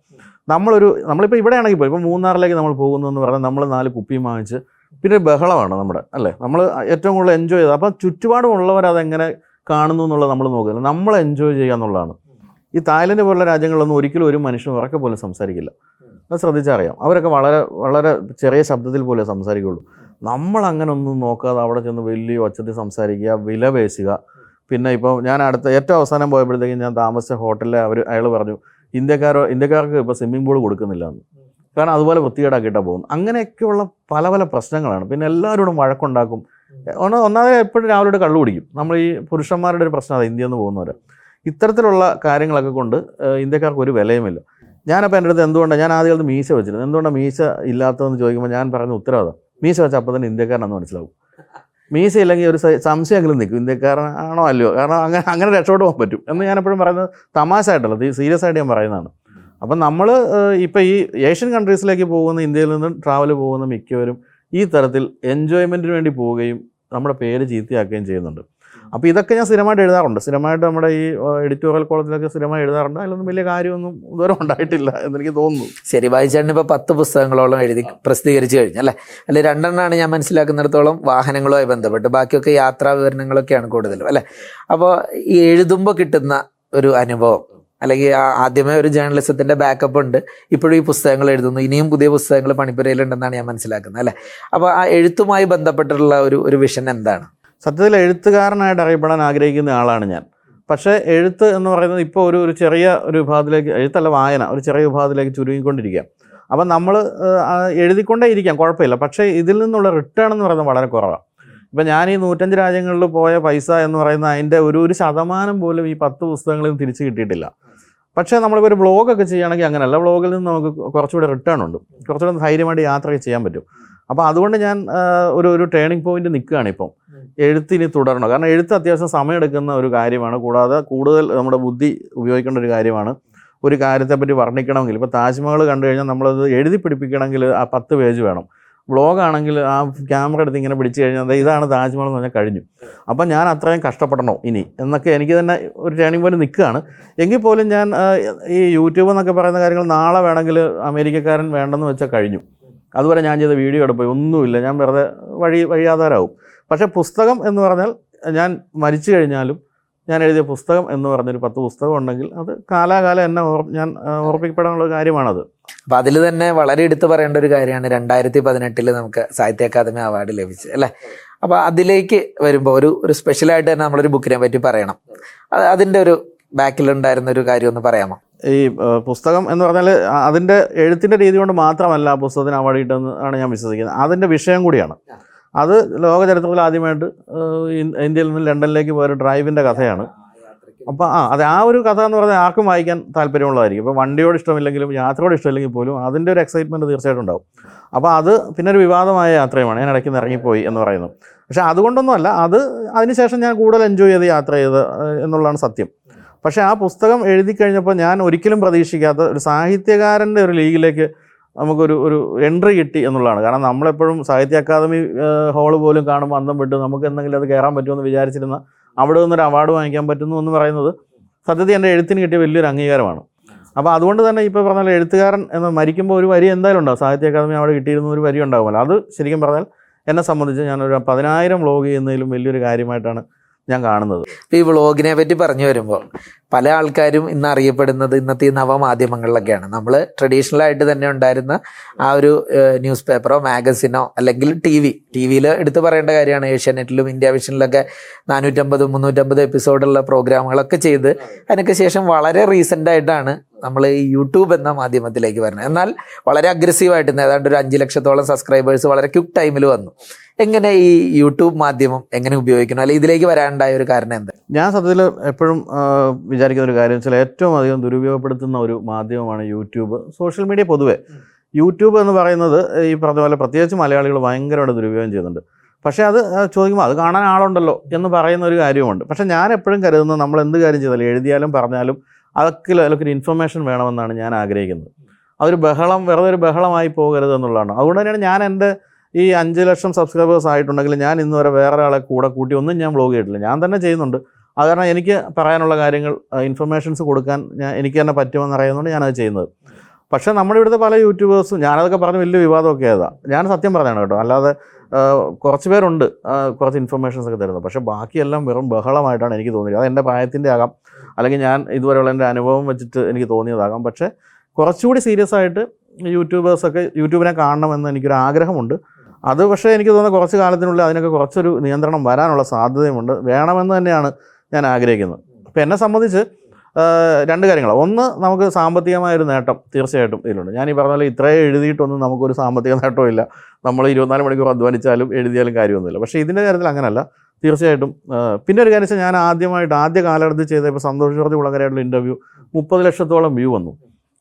നമ്മളൊരു നമ്മളിപ്പോൾ ഇവിടെയാണെങ്കിൽ പോയി ഇപ്പോൾ മൂന്നാറിലേക്ക് നമ്മൾ പോകുന്നു എന്ന് പറഞ്ഞാൽ നമ്മൾ നാല് കുപ്പിയും വാങ്ങിച്ച് പിന്നെ ബഹളമാണ് നമ്മുടെ അല്ലേ? നമ്മൾ ഏറ്റവും കൂടുതൽ എൻജോയ് ചെയ്ത് അപ്പം ചുറ്റുപാടുമുള്ളവർ അതെങ്ങനെ കാണുന്നു എന്നുള്ളത് നമ്മൾ നോക്കുന്നില്ല. നമ്മൾ എൻജോയ് ചെയ്യുക എന്നുള്ളതാണ്. ഈ തായ്ലൻഡ് പോലുള്ള രാജ്യങ്ങളൊന്നും ഒരിക്കലും ഒരു മനുഷ്യൻ ഉറക്കെ പോലും സംസാരിക്കില്ല. അത് ശ്രദ്ധിച്ചറിയാം അവരൊക്കെ വളരെ വളരെ ചെറിയ ശബ്ദത്തിൽ പോലെ സംസാരിക്കുള്ളൂ. നമ്മൾ അങ്ങനെ ഒന്നും നോക്കാതെ അവിടെ ചെന്ന് വലിയ ഒച്ചത്തിൽ സംസാരിക്കുക വില പേശുക പിന്നെ ഇപ്പോൾ ഞാൻ അടുത്ത ഏറ്റവും അവസാനം പോയപ്പോഴത്തേക്കും ഞാൻ താമസിച്ച ഹോട്ടലിൽ അവർ അയാൾ പറഞ്ഞു ഇന്ത്യക്കാരോ ഇന്ത്യക്കാർക്ക് ഇപ്പോൾ സ്വിമ്മിംഗ് പൂൾ കൊടുക്കുന്നില്ല എന്ന് കാരണം അതുപോലെ വൃത്തികേടാക്കിയിട്ടാണ് പോകുന്നത്. അങ്ങനെയൊക്കെയുള്ള പല പല പ്രശ്നങ്ങളാണ്. പിന്നെ എല്ലാവരോടും വഴക്കുണ്ടാക്കും. ഒന്ന് ഒന്നാമത് എപ്പോഴും രാവിലെ കള്ളു കുടിക്കും. നമ്മൾ ഈ പുരുഷന്മാരുടെ ഒരു പ്രശ്നമാണ് ഇന്ത്യയിൽ നിന്ന് പോകുന്നവർ ഇത്തരത്തിലുള്ള കാര്യങ്ങളൊക്കെ കൊണ്ട് ഇന്ത്യക്കാർക്ക് ഒരു വിലയുമില്ല. ഞാനപ്പോൾ എന്റെ അടുത്ത് എന്തുകൊണ്ടാണ് ഞാൻ ആദ്യം മീശ വെച്ചിരുന്നത്. എന്തുകൊണ്ടാണ് മീശ ഇല്ലാത്തതെന്ന് ചോദിക്കുമ്പോൾ ഞാൻ പറഞ്ഞ ഉത്തരവാദം മീശ വെച്ച അപ്പോൾ തന്നെ ഇന്ത്യക്കാരനെന്ന് മനസ്സിലാവും. മീശ ഇല്ലെങ്കിൽ ഒരു സംശയമെങ്കിലും നിൽക്കും. ഇന്ത്യക്കാരനാണോ അല്ലയോ? കാരണം അങ്ങനെ അങ്ങനെ രക്ഷപ്പെട്ട് പോകാൻ പറ്റും. എന്ന് ഞാൻ എപ്പോഴും പറയുന്നത് തമാശ ആയിട്ടുള്ളത് ഈ സീരിയസ് ആയിട്ട് ഞാൻ പറയുന്നതാണ്. അപ്പം നമ്മൾ ഇപ്പോൾ ഈ ഏഷ്യൻ കൺട്രീസിലേക്ക് പോകുന്ന ഇന്ത്യയിൽ നിന്ന് ട്രാവൽ പോകുന്ന മിക്കവരും ഈ തരത്തിൽ എൻജോയ്മെന്റിന് വേണ്ടി പോവുകയും നമ്മുടെ പേര് ചീത്തയാക്കുകയും ചെയ്യുന്നുണ്ട്. അപ്പോൾ ഇതൊക്കെ ഞാൻ സ്ഥിരമായിട്ട് എഴുതാറുണ്ട്. സ്ഥിരമായിട്ട് നമ്മുടെ ഈ എഡിറ്റോറിയൽ കോളത്തിലൊക്കെ സ്ഥിരമായി എഴുതാറുണ്ട് അതിലൊന്നും വലിയ കാര്യമൊന്നും ഇതുവരെ ഉണ്ടായിട്ടില്ല എന്നെനിക്ക് തോന്നുന്നു. ശരി വായിച്ചാണ് ഇപ്പൊ പത്ത് പുസ്തകങ്ങളോളം എഴുതി പ്രസിദ്ധീകരിച്ചു കഴിഞ്ഞു അല്ലേ? അല്ലെ രണ്ടെണ്ണമാണ് ഞാൻ മനസ്സിലാക്കുന്നിടത്തോളം വാഹനങ്ങളുമായി ബന്ധപ്പെട്ട്. ബാക്കിയൊക്കെ യാത്രാ വിവരണങ്ങളൊക്കെയാണ് കൂടുതലും അല്ലേ? അപ്പോൾ ഈ എഴുതുമ്പോൾ കിട്ടുന്ന ഒരു അനുഭവം അല്ലെങ്കിൽ ആദ്യമേ ഒരു ജേർണലിസത്തിന്റെ ബാക്കപ്പ് ഉണ്ട്. ഇപ്പോഴും ഈ പുസ്തകങ്ങൾ എഴുതുന്നു. ഇനിയും പുതിയ പുസ്തകങ്ങൾ പണിപ്പുരയിലുണ്ടെന്നാണ് ഞാൻ മനസ്സിലാക്കുന്നത് അല്ലേ? അപ്പോൾ ആ എഴുത്തുമായി ബന്ധപ്പെട്ടിട്ടുള്ള ഒരു ഒരു വിഷൻ എന്താണ്? സത്യത്തിൽ എഴുത്തുകാരനായിട്ട് അറിയപ്പെടാൻ ആഗ്രഹിക്കുന്ന ആളാണ് ഞാൻ. പക്ഷേ എഴുത്ത് എന്ന് പറയുന്നത് ഇപ്പോൾ ഒരു ഒരു ചെറിയ ഒരു വിഭാഗത്തിലേക്ക് എഴുത്തല്ല വായന ഒരു ചെറിയ വിഭാഗത്തിലേക്ക് ചുരുങ്ങിക്കൊണ്ടിരിക്കുക. അപ്പം നമ്മൾ എഴുതിക്കൊണ്ടേ ഇരിക്കാം കുഴപ്പമില്ല. പക്ഷേ ഇതിൽ നിന്നുള്ള റിട്ടേൺ എന്ന് പറയുന്നത് വളരെ കുറവാണ്. ഇപ്പം ഞാൻ ഈ നൂറ്റഞ്ച് രാജ്യങ്ങളിൽ പോയ പൈസ എന്ന് പറയുന്ന അതിന്റെ ഒരു ഒരു ശതമാനം പോലും ഈ പത്ത് പുസ്തകങ്ങളിൽ നിന്ന് തിരിച്ച് കിട്ടിയിട്ടില്ല. പക്ഷേ നമ്മളിപ്പോൾ ഒരു ബ്ലോഗൊക്കെ ചെയ്യുകയാണെങ്കിൽ അങ്ങനെയല്ല. ബ്ലോഗിൽ നിന്ന് നമുക്ക് കുറച്ചുകൂടി റിട്ടേൺ ഉണ്ട്. കുറച്ചുകൂടി ധൈര്യമായിട്ട് യാത്രയൊക്കെ ചെയ്യാൻ പറ്റും. അപ്പോൾ അതുകൊണ്ട് ഞാൻ ഒരു ഒരു ടേണിംഗ് പോയിന്റ് നിൽക്കുകയാണ് ഇപ്പം. എഴുത്തിനി തുടരണം. കാരണം എഴുത്ത് അത്യാവശ്യം സമയമെടുക്കുന്ന ഒരു കാര്യമാണ്. കൂടാതെ കൂടുതൽ നമ്മുടെ ബുദ്ധി ഉപയോഗിക്കേണ്ട ഒരു കാര്യമാണ്. ഒരു കാര്യത്തെപ്പറ്റി വർണിക്കണമെങ്കിൽ. ഇപ്പോൾ താജ്മഹൽ കണ്ടു കഴിഞ്ഞാൽ നമ്മളത് എഴുതി പിടിപ്പിക്കണമെങ്കിൽ ആ പത്ത് പേജ് വേണം. വ്ളോഗാണെങ്കിൽ ആ ക്യാമറ എടുത്ത് ഇങ്ങനെ പിടിച്ചു കഴിഞ്ഞാൽ ഇതാണ് താജ്മഹൽ എന്ന് പറഞ്ഞാൽ കഴിഞ്ഞു. അപ്പം ഞാൻ അത്രയും കഷ്ടപ്പെടണോ ഇനി. എന്നൊക്കെ എനിക്ക് തന്നെ ഒരു ടേണിംഗ് പോയിന്റ് നിൽക്കുകയാണ്. എങ്കിൽ പോലും ഞാൻ ഈ യൂട്യൂബ് എന്നൊക്കെ പറയുന്ന കാര്യങ്ങൾ നാളെ വേണമെങ്കിൽ അമേരിക്കക്കാരൻ വേണ്ടെന്ന് വെച്ചാൽ കഴിഞ്ഞു. അതുവരെ ഞാൻ ചെയ്ത വീഡിയോ എടുപ്പോയി ഒന്നുമില്ല. ഞാൻ വെറുതെ വഴി വഴിയാധാരാവും പക്ഷേ പുസ്തകം എന്ന് പറഞ്ഞാൽ ഞാൻ മരിച്ചു കഴിഞ്ഞാലും ഞാൻ എഴുതിയ പുസ്തകം എന്ന് പറഞ്ഞൊരു പത്ത് പുസ്തകം ഉണ്ടെങ്കിൽ അത് കാലാകാലം എന്നെ ഞാൻ ഓർപ്പിക്കപ്പെടാനുള്ള കാര്യമാണത്. അപ്പം അതിൽ തന്നെ വളരെ എടുത്തു പറയേണ്ട ഒരു കാര്യമാണ് രണ്ടായിരത്തി പതിനെട്ടിൽ നമുക്ക് സാഹിത്യ അക്കാദമി അവാർഡ് ലഭിച്ചത് അല്ലേ? അപ്പോൾ അതിലേക്ക് വരുമ്പോൾ ഒരു ഒരു സ്പെഷ്യലായിട്ട് തന്നെ നമ്മളൊരു ബുക്കിനെ പറ്റി പറയണം. അത് അതിന്റെ ഒരു ബാക്കിലുണ്ടായിരുന്ന ഒരു കാര്യം ഒന്ന് പറയാമോ? ഈ പുസ്തകം എന്ന് പറഞ്ഞാൽ അതിന്റെ എഴുത്തിന്റെ രീതി കൊണ്ട് മാത്രമല്ല ആ പുസ്തകത്തിന് അവാർഡ് കിട്ടുമെന്ന് ആണ് ഞാൻ വിശ്വസിക്കുന്നത്. അതിന്റെ വിഷയം കൂടിയാണ്. അത് ലോക ചരിത്രത്തിൽ ആദ്യമായിട്ട് ഇന്ത്യയിൽ നിന്ന് ലണ്ടനിലേക്ക് പോയ ഒരു ഡ്രൈവിന്റെ കഥയാണ്. അപ്പോൾ ആ അതെ ആ ഒരു കഥ എന്ന് പറഞ്ഞാൽ ആർക്കും വായിക്കാൻ താല്പര്യമുള്ളതായിരിക്കും. ഇപ്പോൾ വണ്ടിയോട് ഇഷ്ടമില്ലെങ്കിലും യാത്രയോട് ഇഷ്ടമില്ലെങ്കിൽ പോലും അതിന്റെ ഒരു എക്സൈറ്റ്മെന്റ് തീർച്ചയായിട്ടും ഉണ്ടാവും. അപ്പോൾ അത് പിന്നെ ഒരു വിവാദമായ യാത്രയുമാണ്. ഞാൻ ഇടയ്ക്ക് ഇറങ്ങിപ്പോയി എന്ന് പറയുന്നത് പക്ഷേ അതുകൊണ്ടൊന്നുമല്ല അത് അതിനുശേഷം ഞാൻ കൂടുതൽ എൻജോയ് ചെയ്ത് യാത്ര ചെയ്ത് എന്നുള്ളതാണ് സത്യം. പക്ഷേ ആ പുസ്തകം എഴുതി കഴിഞ്ഞപ്പോൾ ഞാൻ ഒരിക്കലും പ്രതീക്ഷിക്കാത്ത ഒരു സാഹിത്യകാരന്റെ ഒരു ലീഗിലേക്ക് നമുക്കൊരു ഒരു എൻട്രി കിട്ടി എന്നുള്ളതാണ്. കാരണം നമ്മളെപ്പോഴും സാഹിത്യ അക്കാദമി ഹോൾ പോലും കാണുമ്പോൾ അന്തം വിട്ട് നമുക്ക് എന്തെങ്കിലും അത് കയറാൻ പറ്റുമെന്ന് വിചാരിച്ചിരുന്ന അവിടെ നിന്നൊരു അവാർഡ് വാങ്ങിക്കാൻ പറ്റുന്നു എന്ന് പറയുന്നത് സത്യത്തിൽ എന്റെ എഴുത്തിന് കിട്ടിയ വലിയൊരു അംഗീകാരമാണ്. അപ്പോൾ അതുകൊണ്ട് തന്നെ ഇപ്പോൾ പറഞ്ഞാൽ എഴുത്തുകാരൻ എന്ന് മരിക്കുമ്പോൾ ഒരു വരി എന്തായാലും ഉണ്ടാവും. സാഹിത്യ അക്കാദമി അവിടെ കിട്ടിയിരുന്ന ഒരു വരി ഉണ്ടാകുമല്ലോ അത് ശരിക്കും പറഞ്ഞാൽ എന്നെ സംബന്ധിച്ച് ഞാനൊരു പതിനായിരം വ്ലോഗ് ചെയ്യുന്നതിലും വലിയൊരു കാര്യമായിട്ടാണ് ഞാൻ കാണുന്നത്. ഈ വ്ളോഗിനെ പറ്റി പറഞ്ഞു വരുമ്പോൾ പല ആൾക്കാരും ഇന്ന് അറിയപ്പെടുന്നത് ഇന്നത്തെ ഈ നവമാധ്യമങ്ങളിലൊക്കെയാണ്. നമ്മൾ ട്രഡീഷണൽ ആയിട്ട് തന്നെ ഉണ്ടായിരുന്ന ആ ഒരു ന്യൂസ് പേപ്പറോ മാഗസിനോ അല്ലെങ്കിൽ ടി വി ടി വിയിൽ എടുത്തു പറയേണ്ട കാര്യമാണ് ഏഷ്യാനെറ്റിലും ഇന്ത്യ വിഷനിലൊക്കെ നാനൂറ്റമ്പത് മുന്നൂറ്റമ്പത് എപ്പിസോഡുള്ള പ്രോഗ്രാമുകളൊക്കെ ചെയ്ത് അതിനൊക്കെ ശേഷം വളരെ റീസെന്റ് ആയിട്ടാണ് നമ്മൾ ഈ യൂട്യൂബ് എന്ന മാധ്യമത്തിലേക്ക് വരുന്നത്. എന്നാൽ വളരെ അഗ്രസീവായിട്ട് ഏതാണ്ട് ഒരു അഞ്ച് ലക്ഷത്തോളം സബ്സ്ക്രൈബേഴ്സ് വളരെ ക്വിക്ക് ടൈമിൽ വന്നു. എങ്ങനെ ഈ യൂട്യൂബ് മാധ്യമം എങ്ങനെ ഉപയോഗിക്കണം? അല്ലെങ്കിൽ ഇതിലേക്ക് വരാനുണ്ടായ ഒരു കാരണം എന്താ? ഞാൻ സത്യത്തിൽ എപ്പോഴും വിചാരിക്കുന്ന ഒരു കാര്യം വെച്ചാൽ ഏറ്റവും അധികം ദുരുപയോഗപ്പെടുത്തുന്ന ഒരു മാധ്യമമാണ് യൂട്യൂബ്. സോഷ്യൽ മീഡിയ പൊതുവെ. യൂട്യൂബ് എന്ന് പറയുന്നത് ഈ പറഞ്ഞ പോലെ പ്രത്യേകിച്ച് മലയാളികൾ ഭയങ്കരമായിട്ട് ദുരുപയോഗം ചെയ്യുന്നുണ്ട്. പക്ഷേ അത് ചോദിക്കുമ്പോൾ അത് കാണാൻ ആളുണ്ടല്ലോ എന്ന് പറയുന്ന ഒരു കാര്യമുണ്ട് പക്ഷേ ഞാൻ എപ്പോഴും കരുതുന്നത് നമ്മൾ എന്ത് കാര്യം ചെയ്താലും എഴുതിയാലും പറഞ്ഞാലും അതൊക്കെ അതിലൊക്കെ ഒരു ഇൻഫർമേഷൻ വേണമെന്നാണ് ഞാൻ ആഗ്രഹിക്കുന്നത്. അതൊരു ബഹളം വെറുതെ ഒരു ബഹളമായി പോകരുത് എന്നുള്ളതാണ്. അതുകൊണ്ട് തന്നെയാണ് ഞാൻ എന്റെ ഈ അഞ്ച് ലക്ഷം സബ്സ്ക്രൈബേഴ്സ് ആയിട്ടുണ്ടെങ്കിൽ ഞാൻ ഇന്ന് വരെ വേറെ ഒരാളെ കൂടെ കൂട്ടി ഒന്നും ഞാൻ വ്ലോഗ് ചെയ്തിട്ടില്ല. ഞാൻ തന്നെ ചെയ്യുന്നുണ്ട്. അത് കാരണം എനിക്ക് പറയാനുള്ള കാര്യങ്ങൾ ഇൻഫർമേഷൻസ് കൊടുക്കാൻ ഞാൻ എനിക്ക് തന്നെ പറ്റുമെന്ന് അറിയുന്നതുകൊണ്ട് ഞാനത് ചെയ്യുന്നത്. പക്ഷേ നമ്മുടെ ഇവിടുത്തെ പല യൂട്യൂബേഴ്സും ഞാനതൊക്കെ പറഞ്ഞ് വലിയ വിവാദമൊക്കെ ആയതാണ് ഞാൻ സത്യം പറഞ്ഞാണ് കേട്ടോ അല്ലാതെ കുറച്ച് പേരുണ്ട് കുറച്ച് ഇൻഫർമേഷൻസ് ഒക്കെ തരുന്നത്. പക്ഷേ ബാക്കിയെല്ലാം വെറും ബഹളമായിട്ടാണ് എനിക്ക് തോന്നിയത്. അത് എന്റെ പ്രായത്തിന്റെ ആകാം അല്ലെങ്കിൽ ഞാൻ ഇതുവരെയുള്ള എന്റെ അനുഭവം വെച്ചിട്ട് എനിക്ക് തോന്നിയതാകാം പക്ഷേ കുറച്ചുകൂടി സീരിയസ് ആയിട്ട് യൂട്യൂബേഴ്സൊക്കെ യൂട്യൂബിനെ കാണണമെന്ന് എനിക്കൊരു ആഗ്രഹമുണ്ട് അത് പക്ഷേ എനിക്ക് തോന്നുന്നത് കുറച്ച് കാലത്തിനുള്ളിൽ അതിനൊക്കെ കുറച്ചൊരു നിയന്ത്രണം വരാനുള്ള സാധ്യതയുമുണ്ട്. വേണമെന്ന് തന്നെയാണ് ഞാൻ ആഗ്രഹിക്കുന്നത്. അപ്പോൾ എന്നെ സംബന്ധിച്ച് രണ്ട് കാര്യങ്ങൾ ഒന്ന് നമുക്ക് സാമ്പത്തികമായൊരു നേട്ടം തീർച്ചയായിട്ടും ഇതിലുണ്ട്. ഞാൻ ഈ പറഞ്ഞ പോലെ ഇത്രയും എഴുതിയിട്ടൊന്നും നമുക്കൊരു സാമ്പത്തിക നേട്ടവും ഇല്ല നമ്മൾ ഇരുപത്തിനാല് മണിക്കൂർ അധ്വാനിച്ചാലും എഴുതിയാലും കാര്യമൊന്നുമില്ല. പക്ഷേ ഇതിന്റെ കാര്യത്തിൽ അങ്ങനല്ല. തീർച്ചയായിട്ടും പിന്നെ ഒരു കാര്യം ഞാൻ ആദ്യമായിട്ട് ആദ്യ കാലഘട്ടത്തിൽ ചെയ്ത ഇപ്പോൾ സന്തോഷ് ജോർജ് കുളങ്ങരയായിട്ടുള്ള ഇന്റർവ്യൂ മുപ്പത് ലക്ഷത്തോളം വ്യൂ വന്നു.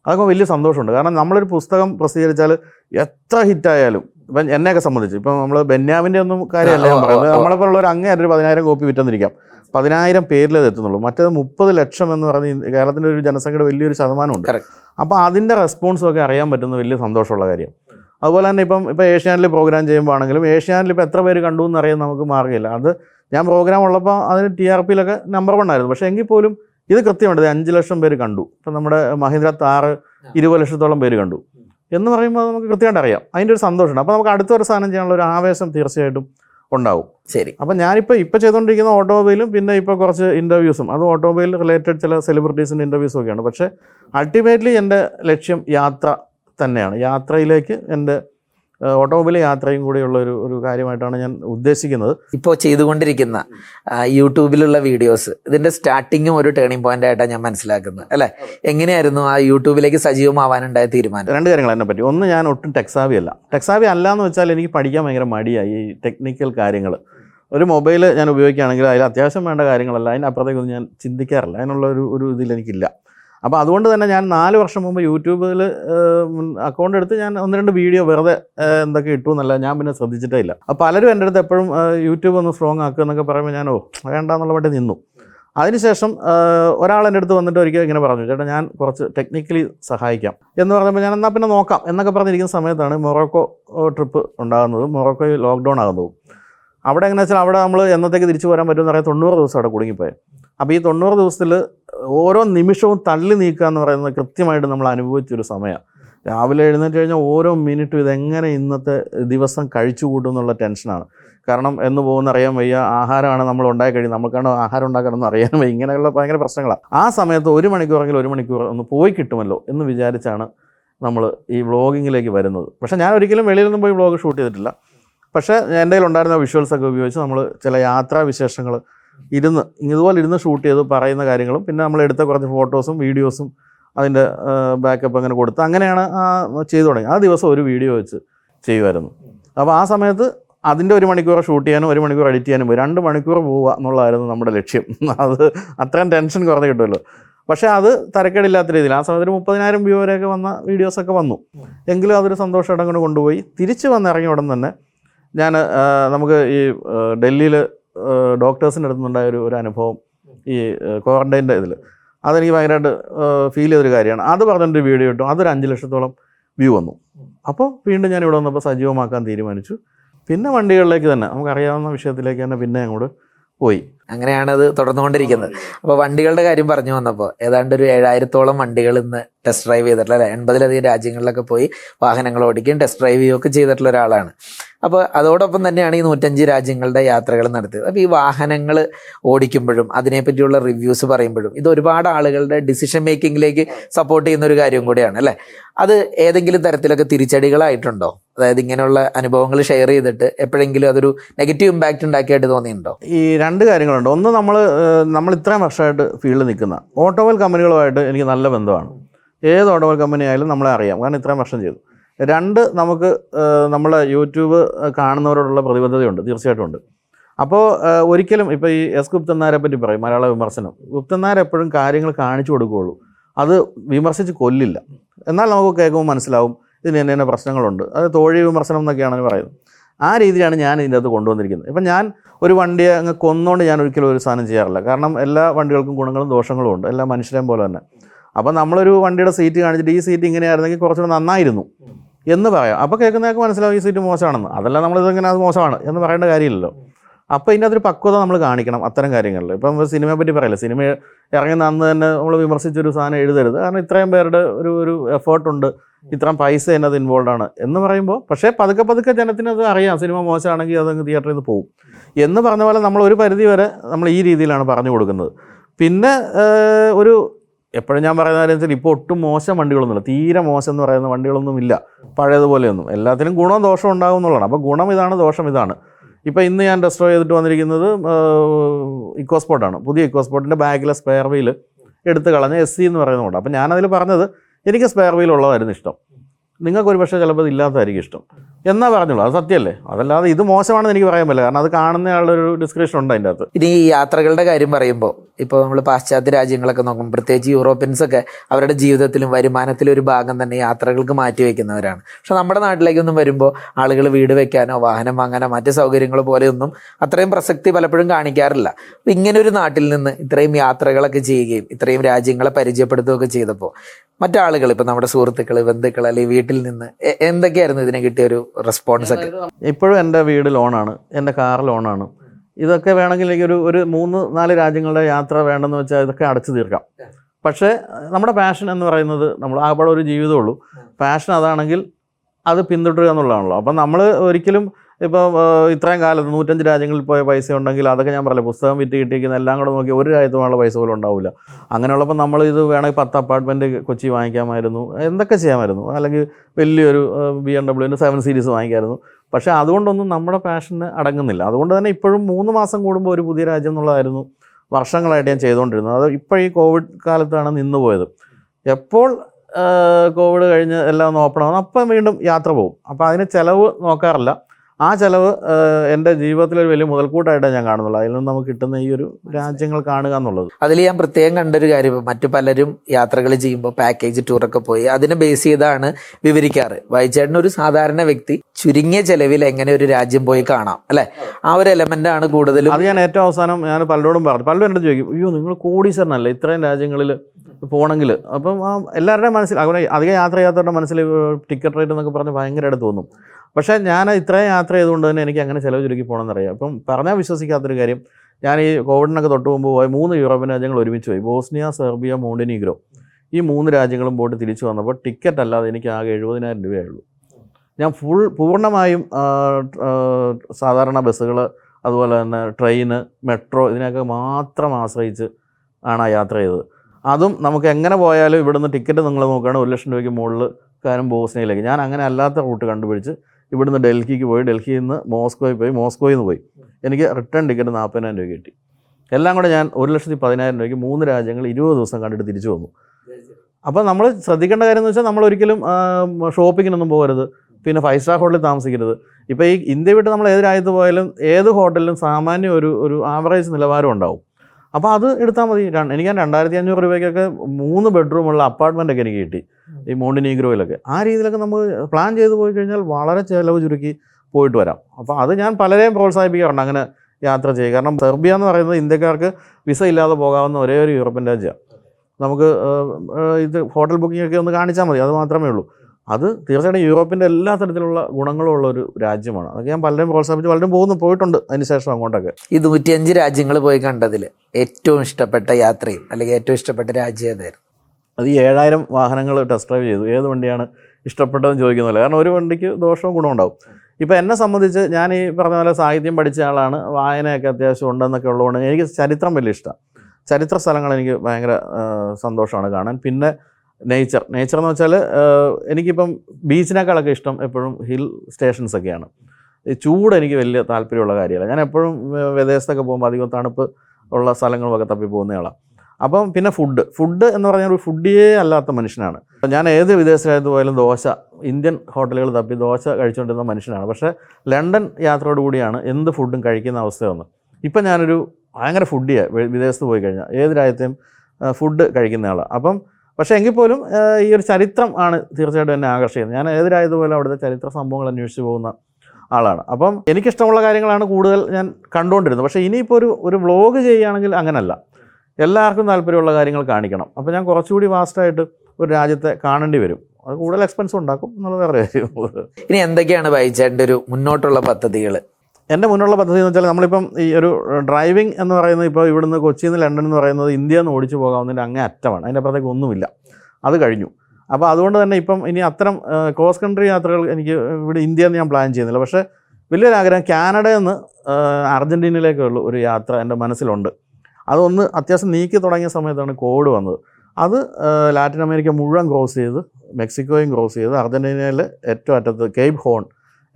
അതൊക്കെ വലിയ സന്തോഷമുണ്ട്. കാരണം നമ്മളൊരു പുസ്തകം പ്രസിദ്ധീകരിച്ചാൽ എത്ര ഹിറ്റായാലും ഇപ്പം എന്നെയൊക്കെ സംബന്ധിച്ച് ഇപ്പം നമ്മൾ ബെന്യാമിന്റെ ഒന്നും കാര്യമല്ല ഞാൻ പറയുന്നത്. നമ്മളെപ്പോലുള്ള ഒരു അങ്ങേ ഒരു പതിനായിരം കോപ്പി വിറ്റെന്നിരിക്കാം. പതിനായിരം പേരിൽ ഇത് എത്തുന്നുള്ളൂ. മറ്റേത് മുപ്പത് ലക്ഷം എന്ന് പറഞ്ഞ് കേരളത്തിന്റെ ഒരു ജനസംഖ്യയുടെ വലിയൊരു ശതമാനമുണ്ട്. അപ്പോൾ അതിന്റെ റെസ്പോൺസും ഒക്കെ അറിയാൻ പറ്റുന്ന വലിയ സന്തോഷമുള്ള കാര്യം. അതുപോലെ തന്നെ ഇപ്പം ഇപ്പോൾ ഏഷ്യാനിൽ പ്രോഗ്രാം ചെയ്യുമ്പോൾ ആണെങ്കിലും ഏഷ്യാനിൽ ഇപ്പോൾ എത്ര പേര് കണ്ടു എന്നറിയാൻ നമുക്ക് മാർഗമില്ല. അത് ഞാൻ പ്രോഗ്രാം ഉള്ളപ്പോൾ അതിന് ടി ആർ പിയിലൊക്കെ നമ്പർ വൺ ആയിരുന്നു. പക്ഷേ എങ്കിൽ പോലും ഇത് കൃത്യമുണ്ട് അഞ്ച് ലക്ഷം പേര് കണ്ടു. ഇപ്പം നമ്മുടെ മഹീന്ദ്ര താറ് ഇരുപത് ലക്ഷത്തോളം പേര് കണ്ടു. എന്ന് പറയുമ്പോൾ നമുക്ക് കൃത്യമായിട്ട് അറിയാം. അതിന്റെ ഒരു സന്തോഷമുണ്ട്. അപ്പോൾ നമുക്ക് അടുത്തൊരു സാധനം ചെയ്യാനുള്ള ഒരു ആവേശം തീർച്ചയായിട്ടും ഉണ്ടാവും. ശരി. അപ്പം ഞാനിപ്പോൾ ഇപ്പോൾ ചെയ്തുകൊണ്ടിരിക്കുന്ന ഓട്ടോമൊബൈലും പിന്നെ ഇപ്പോൾ കുറച്ച് ഇന്റർവ്യൂസും. അത് ഓട്ടോമൊബൈൽ റിലേറ്റഡ് ചില സെലിബ്രിറ്റീസിന്റെ ഇന്റർവ്യൂസും ഒക്കെയാണ്. പക്ഷേ അൾട്ടിമേറ്റ്ലി എന്റെ ലക്ഷ്യം യാത്ര തന്നെയാണ്. യാത്രയിലേക്ക് എന്റെ ഓട്ടോമൊബൈൽ യാത്രയും കൂടെയുള്ള ഒരു ഒരു കാര്യമായിട്ടാണ് ഞാൻ ഉദ്ദേശിക്കുന്നത്. ഇപ്പോൾ ചെയ്തുകൊണ്ടിരിക്കുന്ന യൂട്യൂബിലുള്ള വീഡിയോസ് ഇതിന്റെ സ്റ്റാർട്ടിങ്ങും ഒരു ടേണിംഗ് പോയിന്റ് ആയിട്ടാണ് ഞാൻ മനസ്സിലാക്കുന്നത് അല്ലേ? എങ്ങനെയായിരുന്നു ആ യൂട്യൂബിലേക്ക് സജീവമാവാനുണ്ടായ തീരുമാനം? രണ്ട് കാര്യങ്ങൾ എന്നെ പറ്റി. ഒന്ന് ഞാൻ ഒട്ടും ടെക്സാവി അല്ല. ടെക്സാവി അല്ല എന്ന് വെച്ചാൽ എനിക്ക് പഠിക്കാൻ ഭയങ്കര മടിയായി ഈ ടെക്നിക്കൽ കാര്യങ്ങൾ. ഒരു മൊബൈൽ ഞാൻ ഉപയോഗിക്കുകയാണെങ്കിൽ അതിൽ അത്യാവശ്യം വേണ്ട കാര്യങ്ങളല്ല. അതിനപ്പുറത്തേക്കൊന്നും ഞാൻ ചിന്തിക്കാറില്ല. അതിനുള്ള ഒരു ഒരു ഇതിൽ എനിക്കില്ല. അപ്പോൾ അതുകൊണ്ട് തന്നെ ഞാൻ നാല് വർഷം മുമ്പ് യൂട്യൂബിൽ അക്കൗണ്ട് എടുത്ത് ഞാൻ ഒന്ന് രണ്ട് വീഡിയോ വെറുതെ എന്തൊക്കെ ഇട്ടു എന്നല്ല ഞാൻ പിന്നെ ശ്രദ്ധിച്ചിട്ടേ ഇല്ല. അപ്പോൾ പലരും എന്റെ അടുത്ത് എപ്പോഴും യൂട്യൂബ് ഒന്ന് സ്ട്രോങ് ആക്കുക എന്നൊക്കെ പറയുമ്പോൾ ഞാൻ ഓ വേണ്ടാന്നുള്ള മട്ടിൽ നിന്നു. അതിനുശേഷം ഒരാൾ എന്റെ അടുത്ത് വന്നിട്ട് ഒരിക്കൽ ഇങ്ങനെ പറഞ്ഞു ചേട്ടാ ഞാൻ കുറച്ച് ടെക്നിക്കലി സഹായിക്കാം. എന്ന് പറയുമ്പോൾ ഞാൻ എന്നാൽ പിന്നെ നോക്കാം എന്നൊക്കെ പറഞ്ഞിരിക്കുന്ന സമയത്താണ് മൊറോക്കോ ട്രിപ്പ് ഉണ്ടാകുന്നതും മൊറോക്കോയിൽ ലോക്ക്ഡൗൺ ആകുന്നതും. അവിടെ എങ്ങനെ വെച്ചാൽ അവിടെ നമ്മൾ എന്നത്തേക്ക് തിരിച്ചു വരാൻ പറ്റുമെന്ന് പറയാൻ തൊണ്ണൂറ് ദിവസം അവിടെ കുടുങ്ങിപ്പോയി. അപ്പോൾ ഈ തൊണ്ണൂറ് ദിവസത്തിൽ ഓരോ നിമിഷവും തള്ളി നീക്കുക എന്ന് പറയുന്നത് കൃത്യമായിട്ട് നമ്മൾ അനുഭവിച്ചൊരു സമയമാണ് രാവിലെ എഴുന്നേറ്റ് കഴിഞ്ഞാൽ ഓരോ മിനിറ്റും ഇതെങ്ങനെ ഇന്നത്തെ ദിവസം കഴിച്ചു കൂട്ടും എന്നുള്ള ടെൻഷനാണ് കാരണം എന്ന് പോകുന്ന അറിയാൻ വയ്യ ആഹാരമാണ് നമ്മൾ ഉണ്ടാക്കി കഴിഞ്ഞാൽ നമുക്കാണ് ആഹാരം ഉണ്ടാക്കണമെന്ന് അറിയാൻ വയ്യ. ഇങ്ങനെയുള്ള ഭയങ്കര പ്രശ്നങ്ങളാണ് ആ സമയത്ത് ഒരു മണിക്കൂറെങ്കിലും ഒരു മണിക്കൂർ ഒന്ന് പോയി കിട്ടുമല്ലോ എന്ന് വിചാരിച്ചാണ് നമ്മൾ ഈ വ്ളോഗിങ്ങിലേക്ക് വരുന്നത്. പക്ഷേ ഞാൻ ഒരിക്കലും വെളിയിലൊന്നും പോയി വ്ളോഗ് ഷൂട്ട് ചെയ്തിട്ടില്ല. പക്ഷേ എന്റെ കയ്യിൽ ഉണ്ടായിരുന്ന വിഷ്വൽസ് ഒക്കെ ഉപയോഗിച്ച് നമ്മൾ ചില യാത്രാ വിശേഷങ്ങൾ ഇരുന്ന് ഇതുപോലെ ഇരുന്ന് ഷൂട്ട് ചെയ്ത് പറയുന്ന കാര്യങ്ങളും പിന്നെ നമ്മൾ എടുത്ത കുറച്ച് ഫോട്ടോസും വീഡിയോസും അതിന്റെ ബാക്കപ്പ് അങ്ങനെ കൊടുത്ത് അങ്ങനെയാണ് ആ ചെയ്തു തുടങ്ങി. ആ ദിവസം ഒരു വീഡിയോ വെച്ച് ചെയ്യുമായിരുന്നു. അപ്പോൾ ആ സമയത്ത് അതിന്റെ ഒരു മണിക്കൂർ ഷൂട്ട് ചെയ്യാനും ഒരു മണിക്കൂർ എഡിറ്റ് ചെയ്യാനും പോയി രണ്ട് മണിക്കൂർ പോവുക എന്നുള്ളതായിരുന്നു നമ്മുടെ ലക്ഷ്യം. അത് അത്രയും ടെൻഷൻ കുറഞ്ഞ് കിട്ടുമല്ലോ. പക്ഷേ അത് തരക്കേടില്ലാത്ത രീതിയിൽ ആ സമയത്ത് മുപ്പതിനായിരം വ്യൂ വരെയൊക്കെ വന്ന വീഡിയോസൊക്കെ വന്നു. എങ്കിലും അതൊരു സന്തോഷം ഇടം കൊണ്ട് കൊണ്ടുപോയി. തിരിച്ച് വന്നിറങ്ങിയ ഉടൻ തന്നെ ഞാൻ നമുക്ക് ഈ ഡൽഹിയിൽ ഡോക്ടേഴ്സിന്റെ അടുത്തുനിന്നുണ്ടായ ഒരു ഒരു അനുഭവം ഈ ക്വാറന്റൈന്റെ ഇതിൽ അതെനിക്ക് ഭയങ്കരമായിട്ട് ഫീൽ ചെയ്തൊരു കാര്യമാണ്. അത് പറഞ്ഞിട്ട് വീഡിയോ ഇട്ടു. അതൊരു അഞ്ച് ലക്ഷത്തോളം വ്യൂ വന്നു. അപ്പോൾ വീണ്ടും ഞാൻ ഇവിടെ വന്നപ്പോൾ സജീവമാക്കാൻ തീരുമാനിച്ചു. പിന്നെ വണ്ടികളിലേക്ക് തന്നെ നമുക്കറിയാവുന്ന വിഷയത്തിലേക്ക് തന്നെ പിന്നെ അങ്ങോട്ട് പോയി. അങ്ങനെയാണ് അത് തുടർന്നുകൊണ്ടിരിക്കുന്നത്. അപ്പോൾ വണ്ടികളുടെ കാര്യം പറഞ്ഞു വന്നപ്പോൾ ഏതാണ്ട് ഒരു ഏഴായിരത്തോളം വണ്ടികൾ ഇന്ന് ടെസ്റ്റ് ഡ്രൈവ് ചെയ്തിട്ടുള്ള അല്ലെ എൺപതിലധികം രാജ്യങ്ങളിലൊക്കെ പോയി വാഹനങ്ങൾ ഓടിക്കുകയും ടെസ്റ്റ് ഡ്രൈവ് ചെയ്യുകയൊക്കെ ചെയ്തിട്ടുള്ള ഒരാളാണ്. അപ്പോൾ അതോടൊപ്പം തന്നെയാണ് ഈ നൂറ്റഞ്ച് രാജ്യങ്ങളുടെ യാത്രകൾ നടത്തിയത്. അപ്പോൾ ഈ വാഹനങ്ങൾ ഓടിക്കുമ്പോഴും അതിനെപ്പറ്റിയുള്ള റിവ്യൂസ് പറയുമ്പോഴും ഇത് ഒരുപാട് ആളുകളുടെ ഡിസിഷൻ മേക്കിങ്ങിലേക്ക് സപ്പോർട്ട് ചെയ്യുന്ന ഒരു കാര്യം കൂടിയാണ് അല്ലേ. അത് ഏതെങ്കിലും തരത്തിലൊക്കെ തിരിച്ചടികളായിട്ടുണ്ടോ? അതായത് ഇങ്ങനെയുള്ള അനുഭവങ്ങൾ ഷെയർ ചെയ്തിട്ട് എപ്പോഴെങ്കിലും അതൊരു നെഗറ്റീവ് ഇമ്പാക്റ്റ് ഉണ്ടാക്കിയായിട്ട് തോന്നിയിട്ടുണ്ടോ? ഈ രണ്ട് കാര്യങ്ങളുണ്ട്. ഒന്ന് നമ്മൾ നമ്മൾ ഇത്രയും വർഷമായിട്ട് ഫീൽഡിൽ നിൽക്കുന്ന ഓട്ടോമൊബൈൽ കമ്പനികളുമായിട്ട് എനിക്ക് നല്ല ബന്ധമാണ്. ഏത് ഓട്ടോമൊബൈൽ കമ്പനി ആയാലും നമ്മളെ അറിയാം. കാരണം ഇത്രയും വർഷം ചെയ്തു. രണ്ട് നമുക്ക് നമ്മളെ യൂട്യൂബ് കാണുന്നവരോടുള്ള പ്രതിബദ്ധതയുണ്ട്. തീർച്ചയായിട്ടും ഉണ്ട്. അപ്പോൾ ഒരിക്കലും ഇപ്പോൾ ഈ എസ് ഗുപ്തന്നാരെ പറ്റി പറയും മലയാള വിമർശനം. ഗുപ്തന്നാർ എപ്പോഴും കാര്യങ്ങൾ കാണിച്ചു കൊടുക്കുകയുള്ളൂ. അത് വിമർശിച്ച് കൊല്ലില്ല. എന്നാൽ നമുക്ക് കേൾക്കുമ്പോൾ മനസ്സിലാവും ഇതിന് തന്നെ തന്നെ പ്രശ്നങ്ങളുണ്ട്. അത് തോഴി വിമർശനം എന്നൊക്കെയാണ് പറയുന്നത്. ആ രീതിയിലാണ് ഞാൻ ഇതിന്റെ അകത്ത് കൊണ്ടുവന്നിരിക്കുന്നത്. ഇപ്പം ഞാൻ ഒരു വണ്ടിയെ അങ്ങ് കൊന്നുകൊണ്ട് ഞാൻ ഒരിക്കലും ഒരു സാധനം ചെയ്യാറില്ല. കാരണം എല്ലാ വണ്ടികൾക്കും ഗുണങ്ങളും ദോഷങ്ങളും ഉണ്ട്. എല്ലാ മനുഷ്യരെയും പോലെ തന്നെ. അപ്പം നമ്മളൊരു വണ്ടിയുടെ സീറ്റ് കാണിച്ചിട്ട് ഈ സീറ്റ് ഇങ്ങനെയായിരുന്നെങ്കിൽ കുറച്ചുകൂടെ നന്നായിരുന്നു എന്ന് പറയാം. അപ്പോൾ കേൾക്കുന്നതൊക്കെ മനസ്സിലാവും ഈ സീറ്റ് മോശമാണെന്ന്. അതല്ല നമ്മളിതിങ്ങനെ അത് മോശമാണ് എന്ന് പറയേണ്ട കാര്യമില്ലല്ലോ. അപ്പോൾ ഇതിന്റെ അതൊരു പക്വത നമ്മൾ കാണിക്കണം അത്തരം കാര്യങ്ങളിൽ. ഇപ്പം സിനിമയെ പറ്റി പറയില്ല? സിനിമ ഇറങ്ങുന്ന അന്ന് തന്നെ നമ്മൾ വിമർശിച്ചൊരു സാധനം എഴുതരുത്. കാരണം ഇത്രയും പേരുടെ ഒരു ഒരു എഫേർട്ടുണ്ട് ഇത്രയും പൈസ തന്നെ അത് ഇൻവോൾവ് ആണ് എന്ന് പറയുമ്പോൾ പക്ഷേ പതുക്കെ പതുക്കെ ജനത്തിന് അത് അറിയാം. സിനിമ മോശമാണെങ്കിൽ അതങ്ങ് തിയേറ്ററിൽ നിന്ന് പോകും എന്ന് പറഞ്ഞ പോലെ നമ്മൾ ഒരു പരിധി വരെ നമ്മൾ ഈ രീതിയിലാണ് പറഞ്ഞു കൊടുക്കുന്നത്. പിന്നെ ഒരു എപ്പോഴും ഞാൻ പറയുന്ന കാര്യം ഇപ്പോൾ ഒട്ടും മോശം വണ്ടികളൊന്നുമില്ല. തീരെ മോശം എന്ന് പറയുന്ന വണ്ടികളൊന്നും ഇല്ല പഴയതുപോലെയൊന്നും. എല്ലാത്തിനും ഗുണവും ദോഷം ഉണ്ടാകും എന്നുള്ളതാണ്. അപ്പോൾ ഗുണം ഇതാണ് ദോഷം ഇതാണ്. ഇപ്പോൾ ഇന്ന് ഞാൻ ഡെസ്ട്രോ ചെയ്തിട്ട് വന്നിരിക്കുന്നത് ഇക്കോസ്പോർട്ടാണ് പുതിയ ഇക്കോസ്പോർട്ടിന്റെ ബാക്കിലെ സ്പെയർ വീൽ എടുത്ത് കളഞ്ഞ എസ് സി എന്ന് പറയുന്ന അപ്പോൾ ഞാനതിൽ പറഞ്ഞത് എനിക്ക് സ്പെയർ വീൽ ഉള്ളതായിരുന്നു ഇഷ്ടം. നിങ്ങൾക്ക് ഒരു പക്ഷേ ചിലപ്പോൾ ഇല്ലാത്തതായിരിക്കും ഇഷ്ടം. എന്നാ പറഞ്ഞുള്ളൂ അത് സത്യമല്ലേ? അതല്ലാതെ ഇത് മോശമാണെന്ന് എനിക്ക് പറയാൻ പറ്റില്ല. കാരണം അത് കാണുന്ന ആളുടെ ഒരു ഡിസ്ക്രിപ്ഷൻ ഉണ്ട് അതിന്റെ അകത്ത്. ഇനി ഈ യാത്രകളുടെ കാര്യം പറയുമ്പോൾ ഇപ്പോൾ നമ്മൾ പാശ്ചാത്യ രാജ്യങ്ങളൊക്കെ നോക്കും പ്രത്യേകിച്ച് യൂറോപ്യൻസ് ഒക്കെ അവരുടെ ജീവിതത്തിലും വരുമാനത്തിലും ഒരു ഭാഗം തന്നെ യാത്രകൾക്ക് മാറ്റി വെക്കുന്നവരാണ്. പക്ഷെ നമ്മുടെ നാട്ടിലേക്കൊന്നും വരുമ്പോൾ ആളുകൾ വീട് വെക്കാനോ വാഹനം വാങ്ങാനോ മറ്റ് സൗകര്യങ്ങൾ പോലെയൊന്നും അത്രയും പ്രസക്തി പലപ്പോഴും കാണിക്കാറില്ല. അപ്പം ഇങ്ങനെ ഒരു നാട്ടിൽ നിന്ന് ഇത്രയും യാത്രകളൊക്കെ ചെയ്യുകയും ഇത്രയും രാജ്യങ്ങളെ പരിചയപ്പെടുത്തുകയൊക്കെ ചെയ്തപ്പോൾ മറ്റാളുകൾ ഇപ്പം നമ്മുടെ സുഹൃത്തുക്കൾ ബന്ധുക്കൾ അല്ലെങ്കിൽ വീട്ടിൽ നിന്ന് എന്തൊക്കെയായിരുന്നു ഇതിനെ കിട്ടിയ ഒരു റെസ്പോൺസ് ഒക്കെ? ഇപ്പോഴും എന്റെ വീട് ലോണാണ് എന്റെ കാർ ലോണാണ് ഇതൊക്കെ വേണമെങ്കിൽ എനിക്ക് ഒരു ഒരു മൂന്ന് നാല് രാജ്യങ്ങളുടെ യാത്ര വേണമെന്ന് വെച്ചാൽ ഇതൊക്കെ അടച്ചു തീർക്കാം. പക്ഷേ നമ്മുടെ പാഷൻ എന്ന് പറയുന്നത് നമ്മൾ ആകപ്പാടെ ഒരു ജീവിതമുള്ളൂ പാഷൻ അതാണെങ്കിൽ അത് പിന്തുടരുക എന്നുള്ളതാണല്ലോ. അപ്പം നമ്മൾ ഒരിക്കലും ഇപ്പോൾ ഇത്രയും കാലത്ത് നൂറ്റഞ്ച് രാജ്യങ്ങളിൽ പോയ പൈസ ഉണ്ടെങ്കിൽ അതൊക്കെ ഞാൻ പറയില്ല പുസ്തകം വിറ്റ് കിട്ടിയിരിക്കുന്ന എല്ലാം കൂടെ നോക്കി ഒരു രാജ്യത്തുമുള്ള പൈസ പോലും ഉണ്ടാവില്ല. അങ്ങനെയുള്ളപ്പോൾ നമ്മൾ ഇത് വേണമെങ്കിൽ പത്ത് അപ്പാർട്ട്മെന്റ് കൊച്ചി വാങ്ങിക്കാമായിരുന്നു. എന്തൊക്കെ ചെയ്യാമായിരുന്നു? അല്ലെങ്കിൽ വലിയൊരു ബി എം ഡബ്ല്യുവിന്റെ സെവൻ സീരീസ് വാങ്ങിക്കാമായിരുന്നു. പക്ഷേ അതുകൊണ്ടൊന്നും നമ്മുടെ പാഷന് അടങ്ങുന്നില്ല. അതുകൊണ്ട് തന്നെ ഇപ്പോഴും മൂന്ന് മാസം കൂടുമ്പോൾ ഒരു പുതിയ രാജ്യം എന്നുള്ളതായിരുന്നു വർഷങ്ങളായിട്ട് ഞാൻ ചെയ്തുകൊണ്ടിരുന്നത്. അത് ഇപ്പോൾ ഈ കോവിഡ് കാലത്താണ് നിന്നുപോയത്. എപ്പോൾ കോവിഡ് കഴിഞ്ഞ് എല്ലാം ഒന്ന് ഓപ്പൺ ആവുന്നു അപ്പം വീണ്ടും യാത്ര പോകും. അപ്പോൾ അതിന് ചിലവ് നോക്കാറില്ല. ആ ചിലവ് എന്റെ ജീവിതത്തിലൊരു വലിയ മുതൽക്കൂട്ടായിട്ടാണ് ഞാൻ കാണുന്നുള്ളൂ നിന്ന് നമുക്ക് കിട്ടുന്ന ഈ ഒരു രാജ്യങ്ങൾ കാണുക എന്നുള്ളത്. അതിൽ ഞാൻ പ്രത്യേകം കണ്ടൊരു കാര്യം മറ്റു പലരും യാത്രകൾ ചെയ്യുമ്പോൾ പാക്കേജ് ടൂറൊക്കെ പോയി അതിനെ ബേസ് ചെയ്താണ് വിവരിക്കാറ്. വൈചേട്ടൻ ഒരു സാധാരണ വ്യക്തി. ചുരുങ്ങിയ ചെലവിൽ എങ്ങനെ ഒരു രാജ്യം പോയി കാണാം അല്ലെ? ആ ഒരു എലമെന്റ് ആണ് കൂടുതലും അത് ഞാൻ ഏറ്റവും അവസാനം ഞാൻ പലരോടും പറഞ്ഞു. പലരും എന്നോട് ചോദിക്കും അയ്യോ നിങ്ങൾ കോടീശ്വരനല്ലേ? ഇത്രയും രാജ്യങ്ങളിൽ പോകണമെങ്കിൽ. അപ്പം ആ എല്ലാവരുടെയും മനസ്സിൽ അങ്ങനെ അധികം യാത്ര ചെയ്യാത്തവരുടെ മനസ്സിൽ ടിക്കറ്റ് റേറ്റ് എന്നൊക്കെ പറഞ്ഞ് ഭയങ്കരമായിട്ട് തോന്നും. പക്ഷേ ഞാൻ ഇത്രയും യാത്ര ചെയ്തുകൊണ്ട് തന്നെ എനിക്ക് അങ്ങനെ ചിലവ് ചുരുക്കി പോകണമെന്നറിയാം അപ്പം പറഞ്ഞാൽ വിശ്വസിക്കാത്തൊരു കാര്യം ഞാൻ ഈ കോവിഡിനൊക്കെ തൊട്ട് മുമ്പ് പോയി മൂന്ന് യൂറോപ്യൻ രാജ്യങ്ങൾ ഒരുമിച്ച് പോയി. Bosnia Serbia Montenegro. ഈ മൂന്ന് രാജ്യങ്ങളും പോയിട്ട് തിരിച്ചു വന്നപ്പോൾ ടിക്കറ്റ് അല്ലാതെ എനിക്ക് ആകെ എഴുപതിനായിരം രൂപയുള്ളൂ ഞാൻ ഫുൾ പൂർണമായും സാധാരണ ബസ്സുകൾ അതുപോലെ തന്നെ ട്രെയിന് മെട്രോ ഇതിനൊക്കെ മാത്രം ആശ്രയിച്ച് ആണ് ആ യാത്ര ചെയ്തത്. അതും നമുക്ക് എങ്ങനെ പോയാലും ഇവിടുന്ന് ടിക്കറ്റ് നിങ്ങൾ നോക്കുകയാണ് ഒരു ലക്ഷം രൂപയ്ക്ക് മുകളിൽ കാര്യം ബോസ്നിയയിലേക്ക്. ഞാൻ അങ്ങനെ അല്ലാത്ത റൂട്ട് കണ്ടുപിടിച്ച് ഇവിടുന്ന് ഡൽഹിക്ക് പോയി ഡൽഹിയിൽ നിന്ന് മോസ്കോയിൽ പോയി മോസ്കോയിൽ നിന്ന് പോയി. എനിക്ക് റിട്ടേൺ ടിക്കറ്റ് നാൽപ്പതിനായിരം രൂപ കിട്ടി. എല്ലാം കൂടെ ഞാൻ ഒരു ലക്ഷത്തി പതിനായിരം രൂപയ്ക്ക് മൂന്ന് രാജ്യങ്ങൾ ഇരുപത് ദിവസം കണ്ടിട്ട് തിരിച്ചു വന്നു. അപ്പോൾ നമ്മൾ ശ്രദ്ധിക്കേണ്ട കാര്യം എന്ന് വെച്ചാൽ നമ്മൾ ഒരിക്കലും ഷോപ്പിങ്ങിനൊന്നും പോകരുത്. പിന്നെ ഫൈവ് സ്റ്റാർ ഹോട്ടലിൽ താമസിക്കരുത്. ഇപ്പോൾ ഈ ഇന്ത്യ വിട്ട് നമ്മൾ ഏത് രാജ്യത്ത് പോയാലും ഏത് ഹോട്ടലിലും സാമാന്യ ഒരു ഒരു ആവറേജ് നിലവാരം ഉണ്ടാവും. അപ്പോൾ അത് എടുത്താൽ മതി. എനിക്ക് രണ്ടായിരത്തി അഞ്ഞൂറ് രൂപയ്ക്കൊക്കെ മൂന്ന് ബെഡ്റൂമുള്ള അപ്പാർട്ട്മെന്റ് ഒക്കെ എനിക്ക് കിട്ടി. ഈ മോണ്ടിനീഗ്രോയിലൊക്കെ ആ രീതിയിലൊക്കെ നമ്മൾ പ്ലാൻ ചെയ്ത് പോയി കഴിഞ്ഞാൽ വളരെ ചിലവ് ചുരുക്കി പോയിട്ട് വരാം. അപ്പോൾ അത് ഞാൻ പലരെയും പ്രോത്സാഹിപ്പിക്കാറുണ്ട്. അങ്ങനെ യാത്ര ചെയ്യുക കാരണം സെർബിയ എന്ന് പറയുന്നത് ഇന്ത്യക്കാർക്ക് വിസ ഇല്ലാതെ പോകാവുന്ന ഒരേ ഒരു യൂറോപ്യൻ രാജ്യമാണ്. നമുക്ക് ഇത് ഹോട്ടൽ ബുക്കിംഗ് ഒക്കെ ഒന്ന് കാണിച്ചാൽ മതി. അത് മാത്രമേ ഉള്ളൂ. അത് തീർച്ചയായിട്ടും യൂറോപ്പിന്റെ എല്ലാ തരത്തിലുള്ള ഗുണങ്ങളും ഉള്ള ഒരു രാജ്യമാണ്. അതൊക്കെ ഞാൻ പലരും പ്രോത്സാഹിപ്പിച്ച് പലരും പോകുന്നു പോയിട്ടുണ്ട് അതിനുശേഷം അങ്ങോട്ടൊക്കെ. ഈ നൂറ്റിയഞ്ച് രാജ്യങ്ങൾ പോയി കണ്ടതിൽ ഏറ്റവും ഇഷ്ടപ്പെട്ട യാത്രയും അല്ലെങ്കിൽ ഏറ്റവും ഇഷ്ടപ്പെട്ട രാജ്യം ഏതായിരുന്നു? അത് ഈ ഏഴായിരം വാഹനങ്ങൾ ടെസ്റ്റ് ഡ്രൈവ് ചെയ്തു. ഏത് വണ്ടിയാണ് ഇഷ്ടപ്പെട്ടതെന്ന് ചോദിക്കുന്നില്ല കാരണം ഒരു വണ്ടിക്ക് ദോഷവും ഗുണവും ഉണ്ടാവും. ഇപ്പോൾ എന്നെ സംബന്ധിച്ച് ഞാൻ ഈ പറഞ്ഞ പോലെ സാഹിത്യം പഠിച്ച ആളാണ്. വായനയൊക്കെ അത്യാവശ്യം ഉണ്ടെന്നൊക്കെ ഉള്ളതുകൊണ്ട് എനിക്ക് ചരിത്രം വലിയ ഇഷ്ടമാണ്. ചരിത്ര സ്ഥലങ്ങൾ എനിക്ക് ഭയങ്കര സന്തോഷമാണ് കാണാൻ. പിന്നെ നേച്ചർ നേച്ചർ എന്ന് വെച്ചാൽ എനിക്കിപ്പം ബീച്ചിനേക്കാളൊക്കെ ഇഷ്ടം എപ്പോഴും ഹിൽ സ്റ്റേഷൻസ് ഒക്കെയാണ്. ഈ ചൂട് എനിക്ക് വലിയ താല്പര്യമുള്ള കാര്യമല്ല. ഞാൻ എപ്പോഴും വിദേശത്തൊക്കെ പോകുമ്പോൾ അധികം തണുപ്പ് ഉള്ള സ്ഥലങ്ങളുമൊക്കെ തപ്പി പോകുന്നയാളാണ് അപ്പം പിന്നെ ഫുഡ്. ഫുഡ് എന്ന് പറഞ്ഞാൽ ഒരു ഫുഡിയേ അല്ലാത്ത മനുഷ്യനാണ്. ഞാൻ ഏത് വിദേശ രാജ്യത്ത് പോയാലും ദോശ ഇന്ത്യൻ ഹോട്ടലുകൾ തപ്പി ദോശ കഴിച്ചുകൊണ്ടിരുന്ന മനുഷ്യനാണ്. പക്ഷേ ലണ്ടൻ യാത്രയോട് കൂടിയാണ് എന്ത് ഫുഡും കഴിക്കുന്ന അവസ്ഥ വന്നു ഇപ്പം ഞാനൊരു ഭയങ്കര ഫുഡിയാണ് വിദേശത്ത് പോയി കഴിഞ്ഞാൽ ഏത് രാജ്യത്തെയും ഫുഡ് കഴിക്കുന്നയാളാണ് അപ്പം പക്ഷേ എങ്കിൽ പോലും ഈ ഒരു ചരിത്രം ആണ് തീർച്ചയായിട്ടും എന്നെ ആകർഷിക്കുന്നത്. ഞാൻ ഏതിരായതുപോലെ അവിടുത്തെ ചരിത്ര സംഭവങ്ങൾ അന്വേഷിച്ച് പോകുന്ന ആളാണ്. അപ്പം എനിക്കിഷ്ടമുള്ള കാര്യങ്ങളാണ് കൂടുതൽ ഞാൻ കണ്ടുകൊണ്ടിരുന്നത്. പക്ഷേ ഇനിയിപ്പോൾ ഒരു ഒരു വ്ളോഗ് ചെയ്യുകയാണെങ്കിൽ അങ്ങനല്ല. എല്ലാവർക്കും താല്പര്യമുള്ള കാര്യങ്ങൾ കാണിക്കണം. അപ്പോൾ ഞാൻ കുറച്ചുകൂടി വാസ്റ്റായിട്ട് ഒരു രാജ്യത്തെ കാണേണ്ടി വരും. അത് കൂടുതൽ എക്സ്പെൻസ് ഉണ്ടാക്കും എന്നുള്ളത് വേറെ ഇനി എന്തൊക്കെയാണ് ബൈച്ചേട്ടന്റെ ഒരു മുന്നോട്ടുള്ള പദ്ധതികൾ എന്റെ മുന്നുള്ള പദ്ധതി എന്ന് വെച്ചാൽ നമ്മളിപ്പം ഈ ഒരു ഡ്രൈവിംഗ് എന്ന് പറയുന്നത് ഇപ്പോൾ ഇവിടുന്ന് കൊച്ചിയിൽ നിന്ന് ലണ്ടൻ എന്ന് പറയുന്നത് ഇന്ത്യ നിന്ന് ഓടിച്ചു പോകാവുന്നതിന്റെ അങ്ങേ അറ്റമാണ്. അതിന്റെ അപ്പുറത്തേക്ക് ഒന്നുമില്ല. അത് കഴിഞ്ഞു. അപ്പോൾ അതുകൊണ്ട് തന്നെ ഇപ്പം ഇനി അത്തരം ക്രോസ് കൺട്രി യാത്രകൾ എനിക്ക് ഇവിടെ ഇന്ത്യ എന്ന് ഞാൻ പ്ലാൻ ചെയ്യുന്നില്ല. പക്ഷേ വലിയൊരാഗ്രഹം കാനഡയിൽ നിന്ന് അർജന്റീനയിലേക്കുള്ള ഒരു യാത്ര എന്റെ മനസ്സിലുണ്ട്. അതൊന്ന് അത്യാവശ്യം നീക്കി തുടങ്ങിയ സമയത്താണ് കോവിഡ് വന്നത്. അത് ലാറ്റിൻ അമേരിക്ക മുഴുവൻ ക്രോസ് ചെയ്ത് മെക്സിക്കോയും ക്രോസ് ചെയ്ത് അർജന്റീനയിൽ ഏറ്റവും അറ്റത്ത് കേപ്പ് ഹോൺ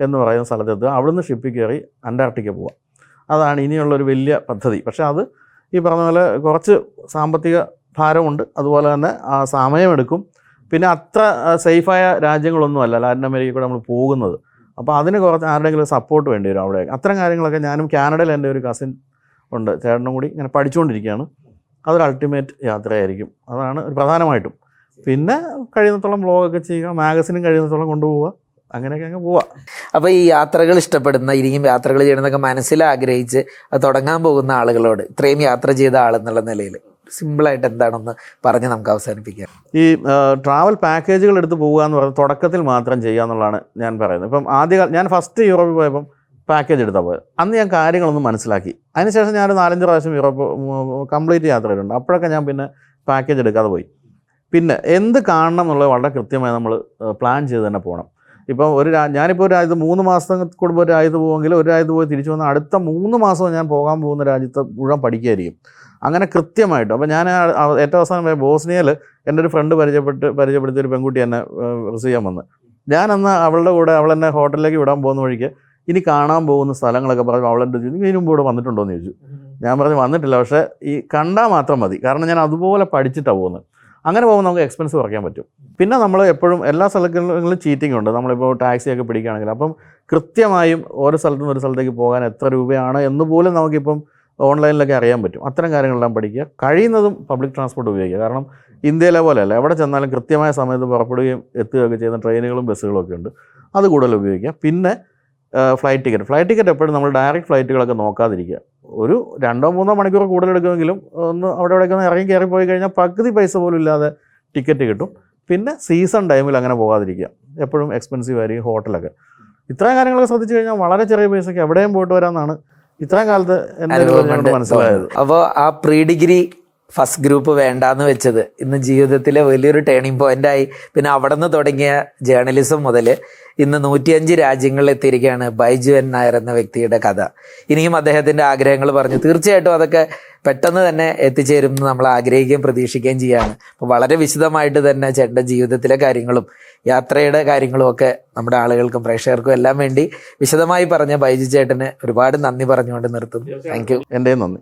എന്ന് പറയുന്ന സ്ഥലത്തെത്തുക. അവിടുന്ന് ഷിപ്പിൽ കയറി അന്റാർട്ടിക്ക പോവുക. അതാണ് ഇനിയുള്ളൊരു വലിയ പദ്ധതി. പക്ഷേ അത് ഈ പറഞ്ഞ പോലെ കുറച്ച് സാമ്പത്തിക ഭാരമുണ്ട്. അതുപോലെ തന്നെ ആ സമയമെടുക്കും. പിന്നെ അത്ര സേഫായ രാജ്യങ്ങളൊന്നുമല്ല ലാറ്റിൻ അമേരിക്കയിൽ കൂടെ നമ്മൾ പോകുന്നത്. അപ്പോൾ അതിന് കുറച്ച് ആരുടെങ്കിലും സപ്പോർട്ട് വേണ്ടി വരും അവിടെ. അത്തരം കാര്യങ്ങളൊക്കെ ഞാനും കാനഡയിൽ എന്റെ ഒരു കസിൻ ഉണ്ട്. ചേട്ടനും കൂടി ഇങ്ങനെ പഠിച്ചുകൊണ്ടിരിക്കുകയാണ്. അതൊരു അൾട്ടിമേറ്റ് യാത്രയായിരിക്കും. അതാണ് പ്രധാനമായിട്ടും. പിന്നെ കഴിയുന്നിടത്തോളം വ്ളോഗൊക്കെ ചെയ്യുക മാഗസിനും കഴിയുന്നിടത്തോളം കൊണ്ടുപോവുക. അങ്ങനെയൊക്കെ അങ്ങ് പോവുക അപ്പോൾ ഈ യാത്രകൾ ഇഷ്ടപ്പെടുന്ന ഇനിയും യാത്രകൾ ചെയ്യണമെന്നൊക്കെ മനസ്സിൽ ആഗ്രഹിച്ച് അത് തുടങ്ങാൻ പോകുന്ന ആളുകളോട് ഇത്രയും യാത്ര ചെയ്ത ആളെന്നുള്ള നിലയിൽ സിമ്പിളായിട്ട് എന്താണെന്ന് പറഞ്ഞ് നമുക്ക് അവസാനിപ്പിക്കാം. ഈ ട്രാവൽ പാക്കേജുകൾ എടുത്ത് പോകുക എന്ന് പറഞ്ഞാൽ തുടക്കത്തിൽ മാത്രം ചെയ്യുക എന്നുള്ളതാണ് ഞാൻ പറയുന്നത്. ഇപ്പം ആദ്യ ഞാൻ ഫസ്റ്റ് യൂറോപ്പിൽ പോയപ്പം പാക്കേജ് എടുത്താൽ പോയത്. അന്ന് ഞാൻ കാര്യങ്ങളൊന്നും മനസ്സിലാക്കി. അതിനുശേഷം ഞാൻ നാലഞ്ച് പ്രാവശ്യം യൂറോപ്പ് കംപ്ലീറ്റ് യാത്ര ചെയ്തിട്ടുണ്ട് അപ്പോഴൊക്കെ ഞാൻ പിന്നെ പാക്കേജ് എടുക്കാതെ പോയി. പിന്നെ എന്ത് കാണണം എന്നുള്ളത് വളരെ കൃത്യമായി നമ്മൾ പ്ലാൻ ചെയ്ത് തന്നെ പോകണം. ഇപ്പോൾ ഒരു ഞാനിപ്പോൾ ഒരു രാജ്യത്ത് മൂന്ന് മാസം കൂടുമ്പോൾ ഒരു രാജ്യത്ത് പോകുമെങ്കിൽ ഒരു രാജ്യത്ത് പോയി തിരിച്ചു വന്നാൽ അടുത്ത മൂന്ന് മാസം ഞാൻ പോകാൻ പോകുന്ന രാജ്യത്ത് മുഴുവൻ പഠിക്കുകയായിരിക്കും അങ്ങനെ കൃത്യമായിട്ട്. അപ്പോൾ ഞാൻ ഏറ്റവും അവസാനം ബോസ്നിയയിൽ എന്റെ ഒരു ഫ്രണ്ട് പരിചയപ്പെട്ട് പരിചയപ്പെടുത്തിയ ഒരു പെൺകുട്ടി എന്നെ റിസീവ് ചെയ്യാൻ വന്ന്. ഞാൻ അന്ന് അവളുടെ കൂടെ അവൾ എന്നെ ഹോട്ടലിലേക്ക് വിടാൻ പോകുന്ന വഴിക്ക് ഇനി കാണാൻ പോകുന്ന സ്ഥലങ്ങളൊക്കെ പറഞ്ഞു അവളെന്റെ ചോദിച്ചു "നീ ഇതിനു മുമ്പ് ഇവിടെ വന്നിട്ടുണ്ടോ എന്ന് ചോദിച്ചു ഞാൻ പറഞ്ഞു വന്നിട്ടില്ല. പക്ഷേ ഈ കണ്ടാൽ മാത്രം മതി. കാരണം ഞാൻ അതുപോലെ പഠിച്ചിട്ടാണ് പോകുന്നത്. അങ്ങനെ പോകുമ്പോൾ നമുക്ക് എക്സ്പെൻസ് കുറയ്ക്കാൻ പറ്റും. പിന്നെ നമ്മൾ എപ്പോഴും എല്ലാ സ്ഥലങ്ങളിലും ചീറ്റിംഗ് ഉണ്ട്. നമ്മളിപ്പോൾ ടാക്സിയൊക്കെ പിടിക്കുകയാണെങ്കിൽ അപ്പം കൃത്യമായും ഓരോ സ്ഥലത്തു നിന്ന് ഒരു സ്ഥലത്തേക്ക് പോകാൻ എത്ര രൂപയാണ് എന്ന് പോലും നമുക്കിപ്പം ഓൺലൈനിലൊക്കെ അറിയാൻ പറ്റും. അത്തരം കാര്യങ്ങളെല്ലാം പഠിക്കുക. കഴിയുന്നതും പബ്ലിക് ട്രാൻസ്പോർട്ട് ഉപയോഗിക്കുക. കാരണം ഇന്ത്യയിലെ പോലെയല്ല. എവിടെ ചെന്നാലും കൃത്യമായ സമയത്ത് പുറപ്പെടുകയും എത്തുകയൊക്കെ ചെയ്യുന്ന ട്രെയിനുകളും ബസ്സുകളും ഒക്കെ ഉണ്ട്. അത് കൂടുതൽ ഉപയോഗിക്കുക. പിന്നെ ഫ്ലൈറ്റ് ടിക്കറ്റ് ഫ്ലൈറ്റ് ടിക്കറ്റ് എപ്പോഴും നമ്മൾ ഡയറക്റ്റ് ഫ്ലൈറ്റുകളൊക്കെ നോക്കാതിരിക്കുക. ഒരു രണ്ടോ മൂന്നോ മണിക്കൂർ കൂടുതൽ എടുക്കുമെങ്കിലും ഒന്ന് അവിടെ ഇവിടെയൊക്കെ ഒന്ന് ഇറങ്ങി കയറി പോയി കഴിഞ്ഞാൽ പകുതി പൈസ പോലും ഇല്ലാതെ ടിക്കറ്റ് കിട്ടും. പിന്നെ സീസൺ ടൈമിൽ അങ്ങനെ പോകാതിരിക്കുക. എപ്പോഴും എക്സ്പെൻസീവ് ആയിരിക്കും ഹോട്ടലൊക്കെ. ഇത്രയും കാര്യങ്ങളൊക്കെ ശ്രദ്ധിച്ചു കഴിഞ്ഞാൽ വളരെ ചെറിയ പൈസയ്ക്ക് എവിടെയും പോയിട്ട് വരാമെന്നാണ് ഇത്രയും കാലത്ത് എന്റെ മനസ്സിലായത്. അപ്പോൾ ആ പ്രീ ഡിഗ്രി ഫസ്റ്റ് ഗ്രൂപ്പ് വേണ്ടാന്ന് വെച്ചത്. ഇന്ന് ജീവിതത്തിലെ വലിയൊരു ടേണിംഗ് പോയിന്റായി പിന്നെ അവിടെ നിന്ന് തുടങ്ങിയ ജേർണലിസം മുതൽ ഇന്ന് നൂറ്റിയഞ്ച് രാജ്യങ്ങളിൽ എത്തിയിരിക്കുകയാണ് ബൈജു എൻ നായർ എന്ന വ്യക്തിയുടെ കഥ. ഇനിയും അദ്ദേഹത്തിന്റെ ആഗ്രഹങ്ങൾ പറഞ്ഞു. തീർച്ചയായിട്ടും അതൊക്കെ പെട്ടെന്ന് തന്നെ എത്തിച്ചേരും എന്ന് നമ്മൾ ആഗ്രഹിക്കുകയും പ്രതീക്ഷിക്കുകയും ചെയ്യാണ്. അപ്പോൾ വളരെ വിശദമായിട്ട് തന്നെ ചേട്ടന്റെ ജീവിതത്തിലെ കാര്യങ്ങളും യാത്രയുടെ കാര്യങ്ങളും ഒക്കെ നമ്മുടെ ആളുകൾക്കും പ്രേക്ഷകർക്കും എല്ലാം വേണ്ടി വിശദമായി പറഞ്ഞ ബൈജു ചേട്ടന് ഒരുപാട് നന്ദി പറഞ്ഞുകൊണ്ട് നിർത്തുന്നു. താങ്ക് യു എന്റെ നന്ദി.